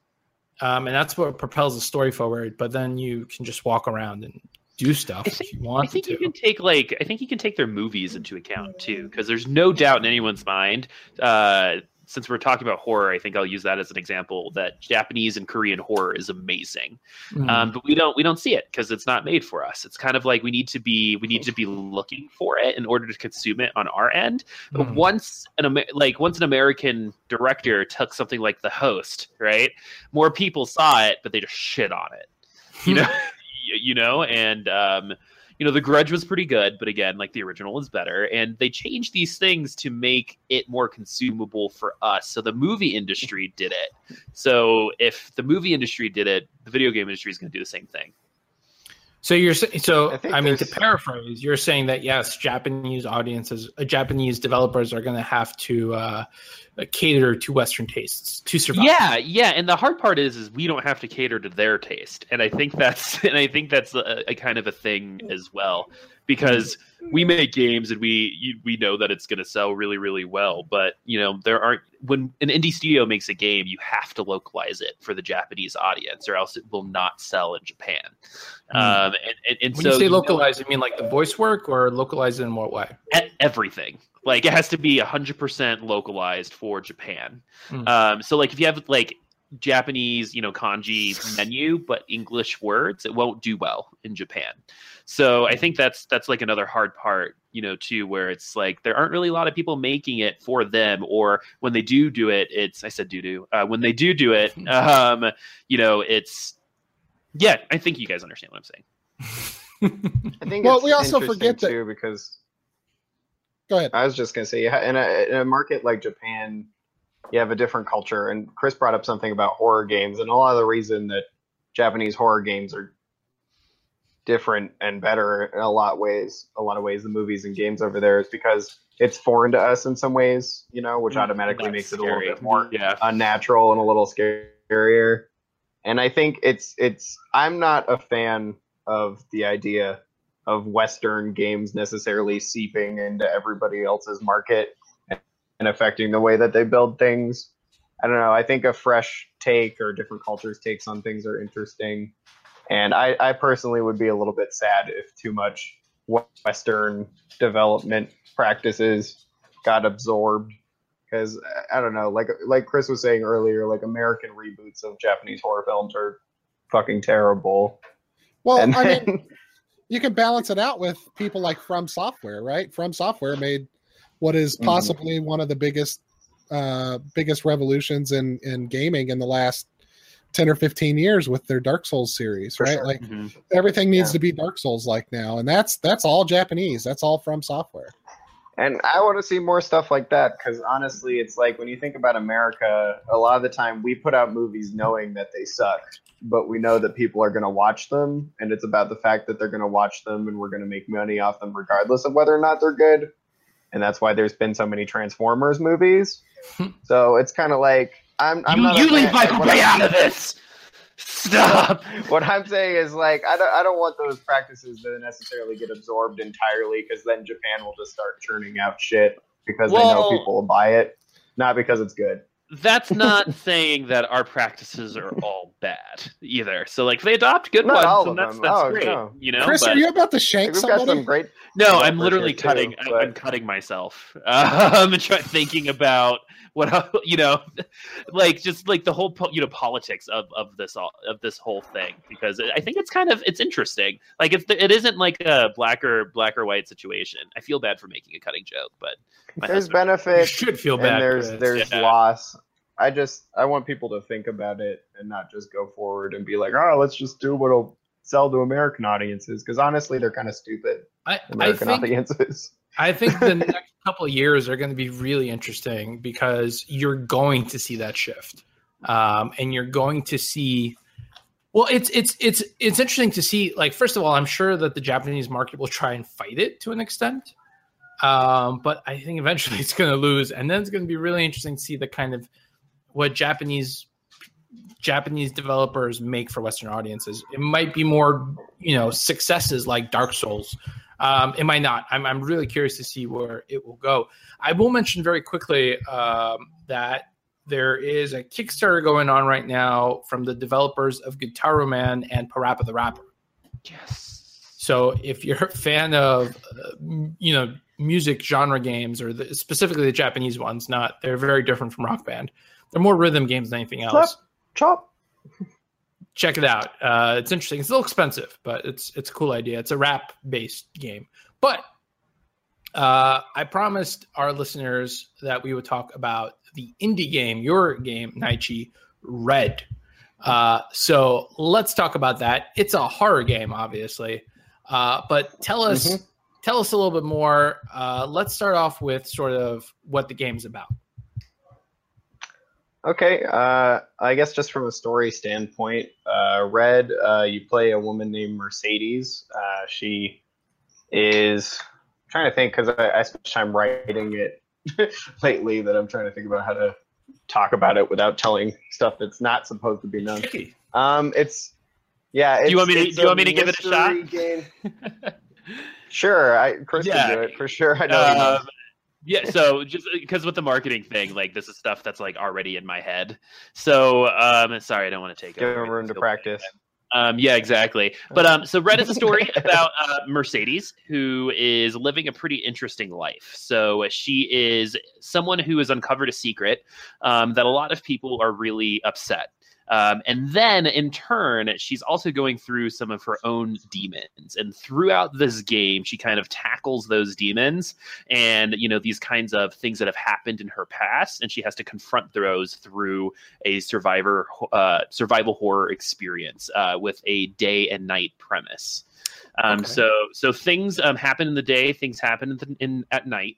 um, and that's what propels the story forward. But then you can just walk around and do stuff I if think- you I think to. you can take like I think you can take their movies into account too, because there's no doubt in anyone's mind. Uh, since we're talking about horror, I think I'll use that as an example. That Japanese and Korean horror is amazing, Mhm. um, but we don't we don't see it because it's not made for us. It's kind of like we need to be we need to be looking for it in order to consume it on our end. But Mhm. once an Amer- like once an American director took something like The Host, right? More people saw it, but they just shit on it. You know, Y- you know, and um, you know, The Grudge was pretty good, but again, like the original was better, and they changed these things to make it more consumable for us. So the movie industry did it. So if the movie industry did it, the video game industry is going to do the same thing. So you're sa- so I I, mean to paraphrase, you're saying that yes, Japanese audiences, uh, Japanese developers are going to have to uh, cater to Western tastes to survive. Yeah, yeah, and the hard part is, is we don't have to cater to their taste, and I think that's, and I think that's a, a kind of a thing as well, because we make games and we you, we know that it's going to sell really, really well, but you know there aren't when an indie studio makes a game, you have to localize it for the Japanese audience, or else it will not sell in Japan. Mm. Um, and and, and When so you say you know- localize, you mean like the voice work or localize it in what way? everything. Like it has to be hundred percent localized for Japan. Mm. Um, so like if you have like Japanese, you know, kanji menu but English words, it won't do well in Japan. So I think that's that's like another hard part, you know, too, where it's like there aren't really a lot of people making it for them, or when they do do it, it's I said do do. Uh, when they do do it, um, you know, it's yeah. I think you guys understand what I'm saying. I think Well, it's we also interesting, forget that- too because Go ahead. I was just gonna say, yeah, in a, in a market like Japan, you have a different culture. And Chris brought up something about horror games, and a lot of the reason that Japanese horror games are different and better in a lot of ways, a lot of ways, the movies and games over there is because it's foreign to us in some ways, you know, which Mm, automatically that's makes it a little scary. bit more Yeah. unnatural and a little scarier. And I think it's it's I'm not a fan of the idea of Western games necessarily seeping into everybody else's market and affecting the way that they build things. I don't know. I think a fresh take or different cultures' takes on things are interesting. And I, I personally would be a little bit sad if too much Western development practices got absorbed because I don't know, like like Chris was saying earlier, like American reboots of Japanese horror films are fucking terrible. Well, and I mean, you can balance it out with people like From Software, right? From Software made what is Mhm. possibly one of the biggest uh biggest revolutions in in gaming in the last 10 or 15 years with their Dark Souls series, For right? sure. Like Mhm. everything needs Yeah. to be Dark Souls like now, and that's that's all Japanese. That's all From Software. and I want to see more stuff like that because honestly, it's like when you think about America, a lot of the time we put out movies knowing that they suck, but we know that people are going to watch them, and it's about the fact that they're going to watch them and we're going to make money off them regardless of whether or not they're good. And that's why there's been so many Transformers movies. so it's kind of like I'm. I'm you not you leave fan- Michael what Bay out of this. Stop. what I'm saying is like I don't I don't want those practices to necessarily get absorbed entirely because then Japan will just start churning out shit because they know people will buy it, not because it's good. That's not saying that our practices are all bad either. So like they adopt good Not all ones, of and that's them. that's Oh, great. no. You know, Chris, but are you about to shank we've got some great. no, I'm literally here, too, cutting. I- but- I'm cutting myself. Um, and try, thinking about what I- you know, like just like the whole po- you know politics of of this all of this whole thing because I think it's kind of it's interesting. Like it's it isn't like a black or black or white situation. I feel bad for making a cutting joke, but There's husband- You benefit should feel and bad. there's there's Yeah. loss. I just I want people to think about it and not just go forward and be like, oh, let's just do what'll sell to American audiences because honestly, they're kind of stupid. I, I American think audiences. I think the next couple of years are going to be really interesting because you're going to see that shift, um, and you're going to see. Well, it's it's it's it's interesting to see. Like, first of all, I'm sure that the Japanese market will try and fight it to an extent, um, but I think eventually it's going to lose, and then it's going to be really interesting to see the kind of what Japanese Japanese developers make for Western audiences. It might be more, you know, successes like Dark Souls. Um, it might not. I'm, I'm really curious to see where it will go. I will mention very quickly um, that there is a Kickstarter going on right now from the developers of Gitaroo Man and Parappa the Rapper. yes. So if you're a fan of, uh, you know, music genre games or the, specifically the Japanese ones, not they're very different from Rock Band. They're more rhythm games than anything else. Chop. Check it out. Uh, it's interesting. It's a little expensive, but it's it's a cool idea. It's a rap based game. But uh, I promised our listeners that we would talk about the indie game, your game, Naichi Red. Uh, so let's talk about that. It's a horror game, obviously, uh, but tell us Mhm. tell us a little bit more. Uh, let's start off with sort of what the game's about. Okay, uh, I guess just from a story standpoint, uh, Red, uh, you play a woman named Mercedes. Uh, she is I'm trying to think because I, I spent time writing it lately that I'm trying to think about how to talk about it without telling stuff that's not supposed to be known. Um, it's yeah. It's, you want me to- do you want me to give it a shot? Sure, I Chris Yeah. can do it for sure. I know. Um, yeah, so just because with the marketing thing, like this is stuff that's like already in my head. So um sorry, I don't want to take it. Give over. him room to practice. Um, yeah, exactly. But um, so Red is a story about uh, Mercedes, who is living a pretty interesting life. So she is someone who has uncovered a secret um, that a lot of people are really upset. Um, and then in turn, she's also going through some of her own demons. And throughout this game, she kind of tackles those demons and, you know, these kinds of things that have happened in her past. And she has to confront those through a survivor, uh, survival horror experience uh, with a day and night premise. Um, Okay. So, so things um, happen in the day, things happen in, in at night.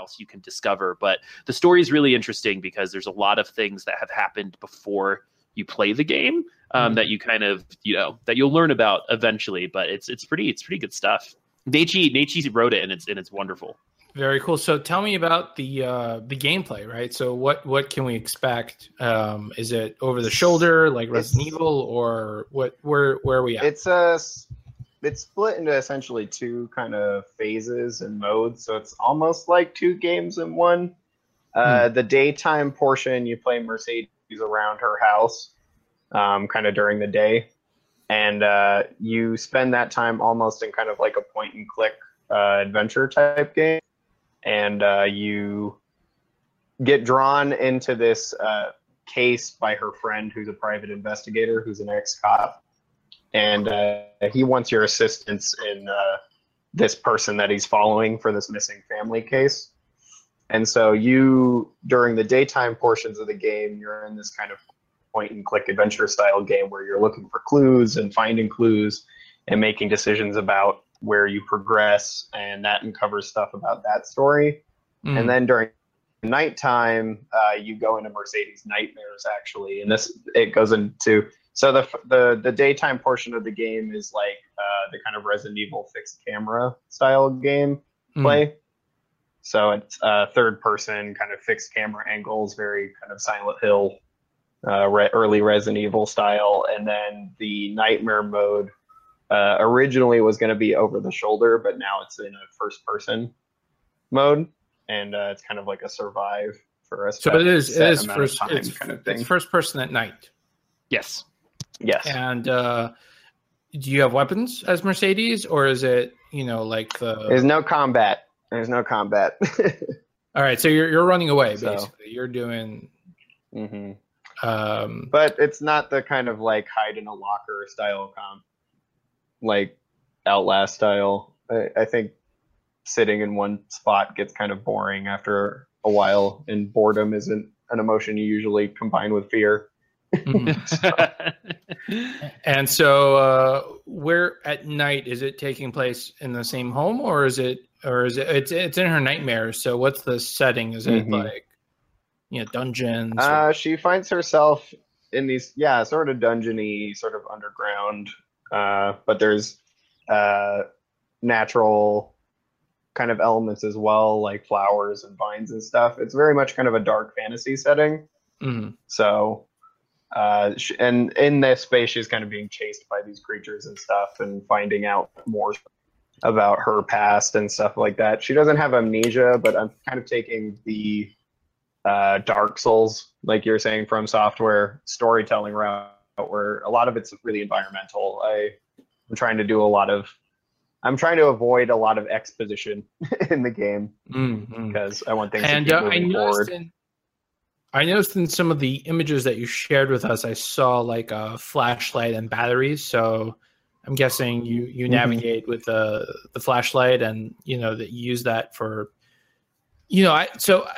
Else you can discover. But the story is really interesting because there's a lot of things that have happened before you play the game um, Mhm. that you kind of you know that you'll learn about eventually. But it's it's pretty it's pretty good stuff. Naichi Naichi wrote it and it's and it's wonderful. Very cool. So tell me about the uh, the gameplay, right? So what what can we expect? Um, is it over the shoulder like Resident It's- Evil, or what? Where where are we at? It's uh, s- it's split into essentially two kind of phases and modes, so it's almost like two games in one. Uh, The daytime portion, you play Mercedes around her house, um, kind of during the day, and uh, you spend that time almost in kind of like a point and click uh, adventure type game, and uh, you get drawn into this uh, case by her friend, who's a private investigator, who's an ex cop and uh, he wants your assistance in uh, this person that he's following for this missing family case. And so you, during the daytime portions of the game, you're in this kind of point and click adventure style game where you're looking for clues and finding clues and making decisions about where you progress, and that uncovers stuff about that story. Mm. And then during nighttime, uh, you go into Mercedes nightmares actually, and this it goes into so the the the daytime portion of the game is like uh, the kind of Resident Evil fixed camera style game Mm. play. So it's uh, third person kind of fixed camera angles, very kind of Silent Hill, uh, re- early Resident Evil style, and then the nightmare mode uh, originally was going to be over the shoulder, but now it's in a first person mode, and uh, it's kind of like a survive for us. so it is it is first it's, kind of it's first person at night. Yes. Yes. And uh, do you have weapons as Mercedes, or is it you know like the? There's no combat. There's no combat. All right, so you're you're running away So- basically. You're doing. hmm Um, But it's not the kind of like hide in a locker style comp, like Outlast style. I, I think sitting in one spot gets kind of boring after a while, and boredom isn't an emotion you usually combine with fear. mhm. And so, uh, where at night is it taking place in the same home, or is it, or is it? It's it's in her nightmares. So, what's the setting? Is it Mhm. like, you know, dungeons? or- Uh, she finds herself in these, yeah, sort of dungeony, sort of underground. Uh, but there's uh, natural kind of elements as well, like flowers and vines and stuff. It's very much kind of a dark fantasy setting. Mhm. So, uh, and in this space, she's kind of being chased by these creatures and stuff, and finding out more about her past and stuff like that. She doesn't have amnesia, but I'm kind of taking the uh, Dark Souls, like you're saying, from software storytelling route, where a lot of it's really environmental. I, I'm trying to do a lot of, I'm trying to avoid a lot of exposition in the game Mhm. because I want things And to keep uh, moving forward. in, I noticed in some of the images that you shared with us, I saw like a flashlight and batteries. So I'm guessing you you Mhm. navigate with the the flashlight, and you know that you use that for, you know, I so. I,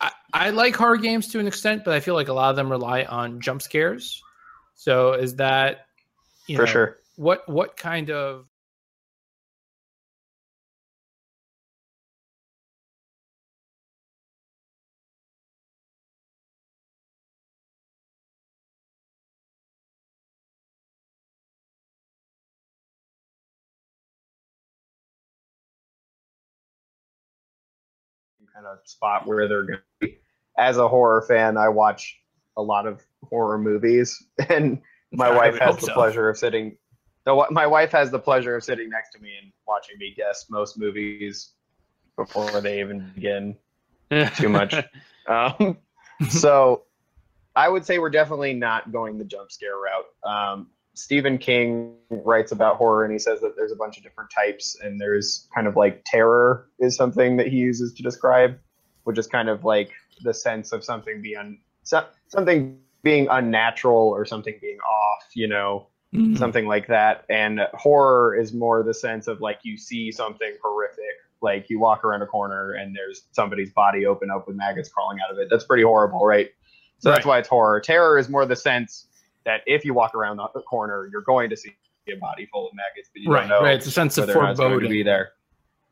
I, I like horror games to an extent, but I feel like a lot of them rely on jump scares. So is that you For know, sure. what what kind of in a spot where they're going to be. As a horror fan, I watch a lot of horror movies, and my I wife has the so. pleasure of sitting. The, my wife has the pleasure of sitting next to me and watching me guess most movies before they even begin. Too much. Um, so I would say we're definitely not going the jump scare route. Um, Stephen King writes about horror and he says that there's a bunch of different types, and there's kind of like terror is something that he uses to describe, which is kind of like the sense of something being so, something being unnatural or something being off, you know, Mhm. something like that. And horror is more the sense of like you see something horrific, like you walk around a corner and there's somebody's body open up with maggots crawling out of it. That's pretty horrible, right? So that's why it's horror. Terror is more the sense that if you walk around the corner, you're going to see a body full of maggots, but you right, don't know right. It's a sense of whether or not it's going to foreboding. be there.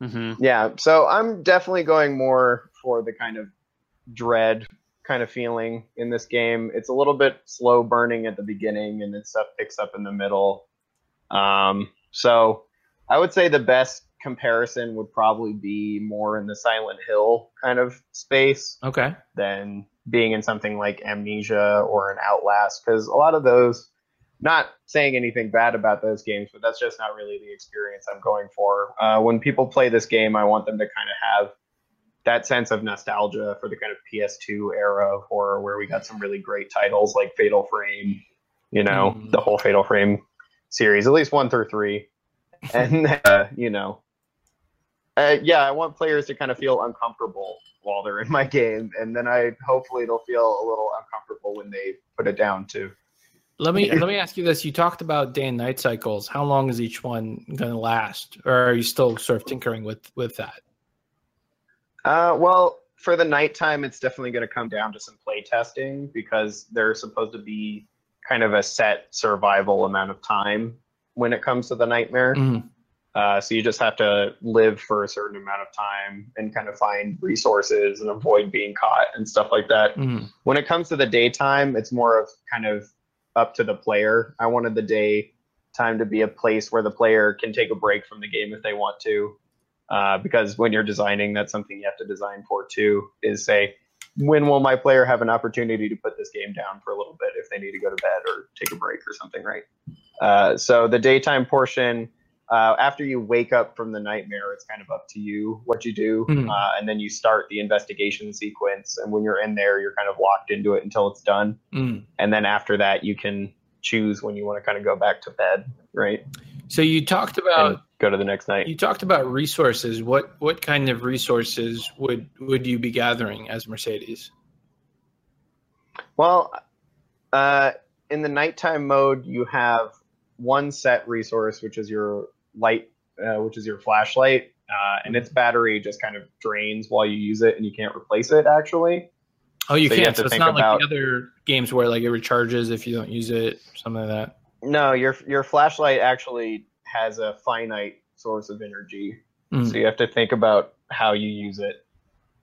hmm Yeah, so I'm definitely going more for the kind of dread kind of feeling in this game. It's a little bit slow burning at the beginning, and then stuff picks up in the middle. Um, so I would say the best comparison would probably be more in the Silent Hill kind of space Okay. than being in something like Amnesia or an Outlast, because a lot of those. Not saying anything bad about those games, but that's just not really the experience I'm going for. Uh, when people play this game, I want them to kind of have that sense of nostalgia for the kind of PS2 era of horror where we got some really great titles like Fatal Frame, you know, Mhm. the whole Fatal Frame series, at least one through three. And, uh, you know, uh, yeah, I want players to kind of feel uncomfortable while they're in my game, and then I hopefully they'll feel a little uncomfortable when they put it down too. Let me let me ask you this. You talked about day and night cycles. How long is each one going to last, or are you still sort of tinkering with with that? Uh, well, for the nighttime, it's definitely going to come down to some play testing because there's supposed to be kind of a set survival amount of time when it comes to the nightmare. Mhm. Uh, so you just have to live for a certain amount of time and kind of find resources and avoid being caught and stuff like that. Mhm. When it comes to the daytime, it's more of kind of up to the player. I wanted the day time to be a place where the player can take a break from the game if they want to. Uh, because when you're designing, that's something you have to design for too. Is say, when will my player have an opportunity to put this game down for a little bit if they need to go to bed or take a break or something, right? Uh, so the daytime portion, uh, after you wake up from the nightmare, it's kind of up to you what you do, Mhm. uh, and then you start the investigation sequence. And when you're in there, you're kind of locked into it until it's done, Mm. and then after that, you can choose when you want to kind of go back to bed, right? So you talked And about go to the next night. you talked about resources. What what kind of resources would would you be gathering as Mercedes? Well, uh, in the nighttime mode, you have one set resource, which is your light, uh, which is your flashlight, uh, and its battery just kind of drains while you use it, and you can't replace it. Actually, Oh, you So can't. to so it's not like the other games where like it recharges if you don't use it, something like that. no, your your flashlight actually has a finite source of energy, Mm. so you have to think about how you use it.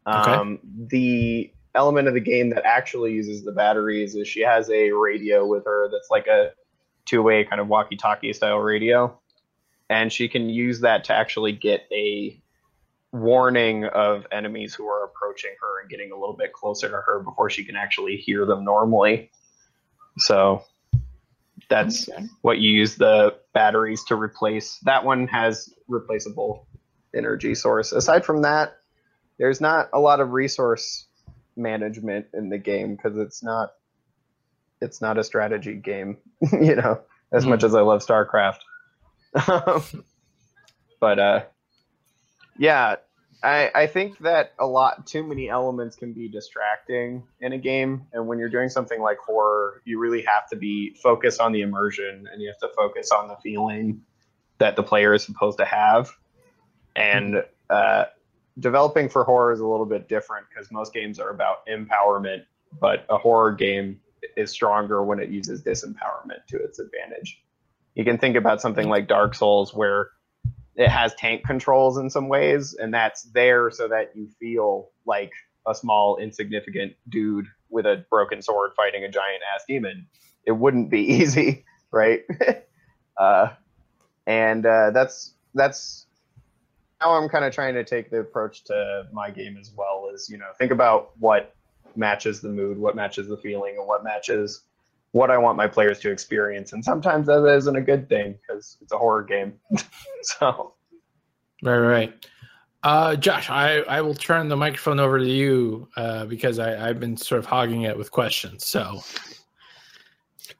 Okay. Um, The element of the game that actually uses the batteries is she has a radio with her that's like a two-way kind of walkie-talkie style radio, and she can use that to actually get a warning of enemies who are approaching her and getting a little bit closer to her before she can actually hear them normally. So that's Okay. what you use the batteries to replace. That one has replaceable energy source. Aside from that, there's not a lot of resource management in the game because it's not it's not a strategy game, you know, as Hmm. much as I love StarCraft. But uh yeah, I, I think that a lot too many elements can be distracting in a game. And when you're doing something like horror you really have to be focused on the immersion and you have to focus on the feeling that the player is supposed to have. And uh, developing for horror is a little bit different because most games are about empowerment but a horror game is stronger when it uses disempowerment to its advantage you can think about something like dark souls where it has tank controls in some ways, and that's there so that you feel like a small, insignificant dude with a broken sword fighting a giant ass demon. It wouldn't be easy, right? uh, and uh, that's that's how I'm kind of trying to take the approach to my game as well is, you know, think about what matches the mood, what matches the feeling, and what matches what I want my players to experience. And sometimes that isn't a good thing because it's a horror game. so, Right, right. Uh, Josh, I, I will turn the microphone over to you uh, because I, I've been sort of hogging it with questions. So,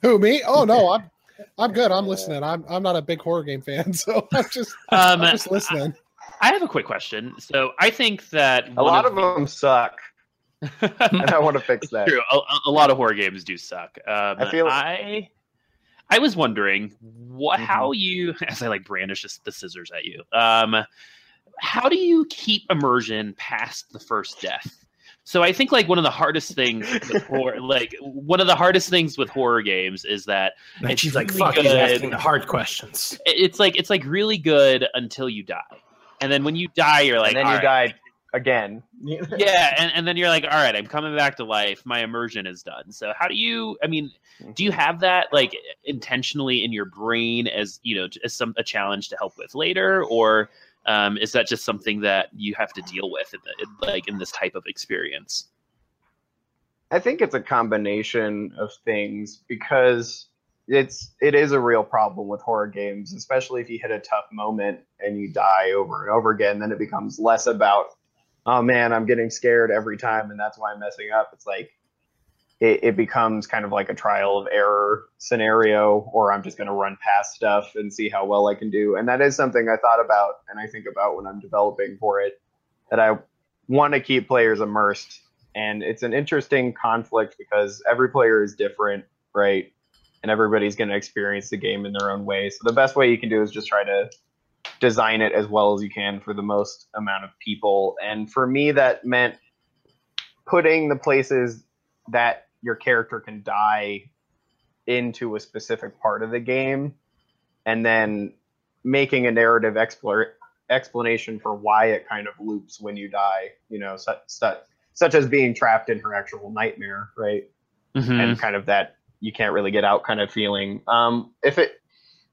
Who me? Oh no, I'm I'm good. I'm listening. I'm I'm not a big horror game fan, so I'm just Um, I'm just listening. I have a quick question. So I think that a lot of them suck, them. and I want to fix that. True. A, a lot of horror games do suck. Um, I feel- I I was wondering what Mhm. how you as I like brandish the scissors at you. Um, how do you keep immersion past the first death? So I think like one of the hardest things with horror, like one of the hardest things with horror games is that and It's she's like, really "Fuck, he's good. asking the hard questions." it's like it's like really good until you die, and then when you die, you're like, and then you right." died again. yeah and, and then you're like all right i'm coming back to life my immersion is done so how do you i mean do you have that like intentionally in your brain as you know as some a challenge to help with later or um, is that just something that you have to deal with in the, in, like in this type of experience I think it's a combination of things because it's it is a real problem with horror games, especially if you hit a tough moment and you die over and over again. Then it becomes less about, oh man, I'm getting scared every time, and that's why I'm messing up. It's like it, it becomes kind of like a trial of error scenario, or I'm just going to run past stuff and see how well I can do. And that is something I thought about and I think about when I'm developing for it. That I want to keep players immersed and it's an interesting conflict because every player is different, right? And everybody's going to experience the game in their own way. So the best way you can do is just try to design it as well as you can for the most amount of people. And for me, that meant putting the places that your character can die into a specific part of the game, and then making a narrative explore, explanation for why it kind of loops when you die. You know, such, such such as being trapped in her actual nightmare, right? And kind of that you can't really get out kind of feeling. Um, if it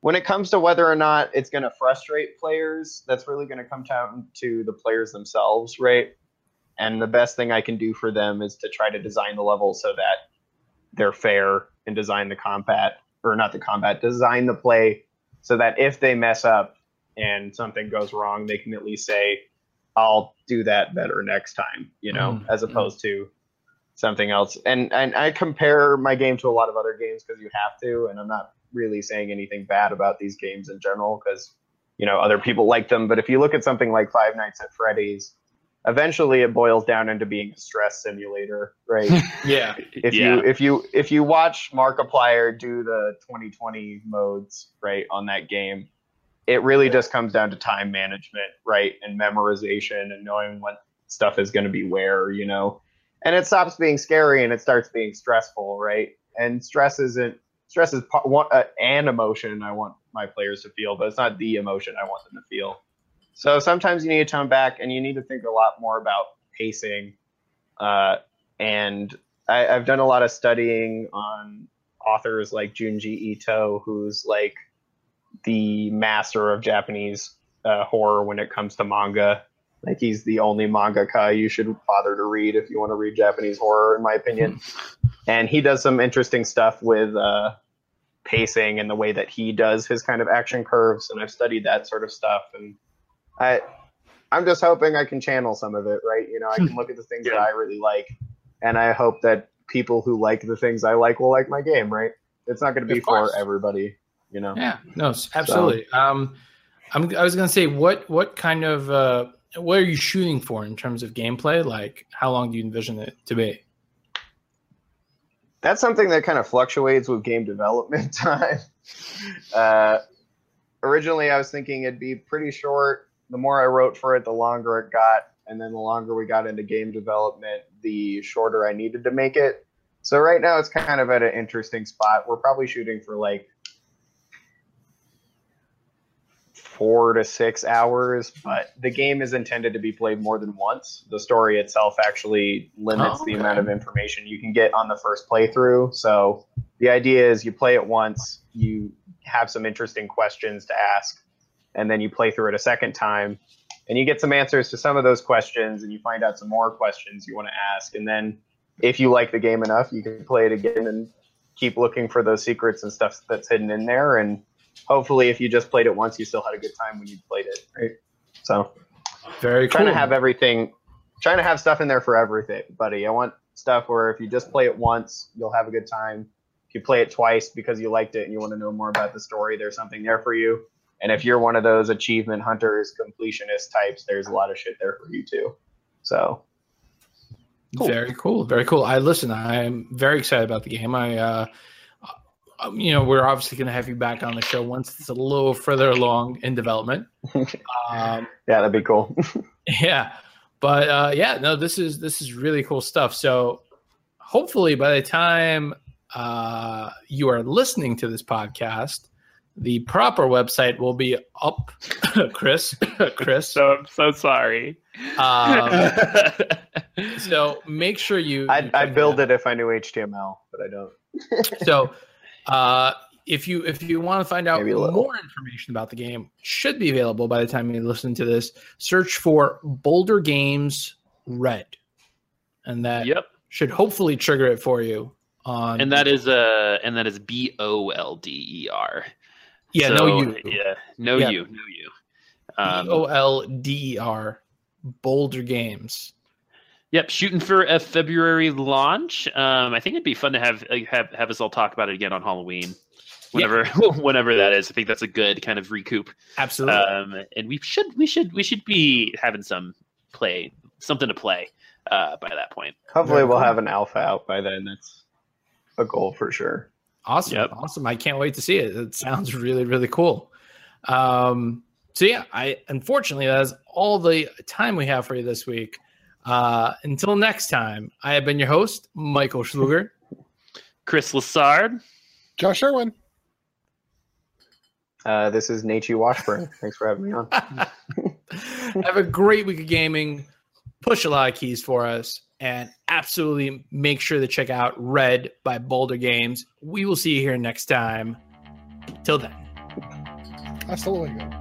when it comes to whether or not it's going to frustrate players, that's really going to come down to the players themselves, right? And the best thing I can do for them is to try to design the level so that they're fair and design the combat or not the combat, design the play so that if they mess up and something goes wrong, they can at least say, I'll do that better next time, you know, Mm, as opposed to something else. And and I compare my game to a lot of other games because you have to, and I'm not really saying anything bad about these games in general because you know other people like them. But if you look at something like Five Nights at Freddy's, eventually it boils down into being a stress simulator, right? Yeah, if Yeah. you if you if you watch Markiplier do the 2020 modes right on that game, it really just comes down to time management, right, and memorization and knowing what stuff is going to be where, you know, and it stops being scary and it starts being stressful, right? And stress isn't stress is part, one, uh, an emotion I want my players to feel, but it's not the emotion I want them to feel. So sometimes you need to tone back and you need to think a lot more about pacing. Uh, and I, I've done a lot of studying on authors like Junji Ito, who's like the master of Japanese uh, horror when it comes to manga. Like he's the only mangaka you should bother to read if you want to read Japanese horror, in my opinion. and he does some interesting stuff with uh, pacing and the way that he does his kind of action curves. And I've studied that sort of stuff. And I, I'm just hoping I can channel some of it, right? You know, I can look at the things that I really like, and I hope that people who like the things I like will like my game, right? It's not going to be for everybody, you know. yeah, no, absolutely. Um, I'm, I was gonna say, what what kind of uh, what are you shooting for in terms of gameplay? Like, how long do you envision it to be? That's something that kind of fluctuates with game development time. Uh, originally, I was thinking it'd be pretty short. The more I wrote for it, the longer it got, and then the longer we got into game development, the shorter I needed to make it. So right now, it's kind of at an interesting spot. We're probably shooting for like four to six hours, but the game is intended to be played more than once. The story itself actually limits Oh, the amount of information you can get on the first playthrough. So the idea is you play it once, you have some interesting questions to ask, and then you play through it a second time, and you get some answers to some of those questions, and you find out some more questions you want to ask, and then if you like the game enough, you can play it again and keep looking for those secrets and stuff that's hidden in there. And hopefully, if you just played it once, you still had a good time when you played it, right? So Very cool. trying to have everything, trying to have stuff in there for everything, buddy. I want stuff where if you just play it once, you'll have a good time. If you play it twice because you liked it and you want to know more about the story, there's something there for you. And if you're one of those achievement hunters, completionist types, there's a lot of shit there for you too. So Cool. Very cool. Very cool. I listen. I'm very excited about the game. I, uh, um, you know, we're obviously going to have you back on the show once it's a little further along in development. Um, yeah, that'd be cool. yeah, but uh, yeah, no, this is this is really cool stuff. So hopefully, by the time uh, you are listening to this podcast, the proper website will be up. Chris, Chris. So I'm so sorry. Um, so make sure you. I'd, I'd build it if I knew HTML, but I don't. So, uh, if you if you want to find out Maybe a little. more information about the game, should be available by the time you listen to this. Search for Bolder Games Red, and that yep. should hopefully trigger it for you. On And that is uh and that is B O L D E R. yeah, So, no you Yeah, no Yeah. you, no you. Um, B O L D E R Bolder Games. Yep, shooting for a February launch. Um, I think it'd be fun to have have have us all talk about it again on Halloween, whenever whenever that is. I think that's a good kind of recoup. Absolutely. Um, and we should we should we should be having some play something to play uh, by that point. Hopefully, Very we'll cool. have an alpha out by then. That's a goal for sure. Awesome. Yep. Awesome. I can't wait to see it. It sounds really, really cool. Um, so yeah, I unfortunately that's all the time we have for you this week. Uh, until next time, I have been your host, Michael Schluger. Chris Lassard. Josh Irwin. Uh, this is Nachi Washburn. Thanks for having me on. have a great week of gaming. Push a lot of keys for us, and absolutely make sure to check out Red by Bolder Games. We will see you here next time. Till then. Hasta luego.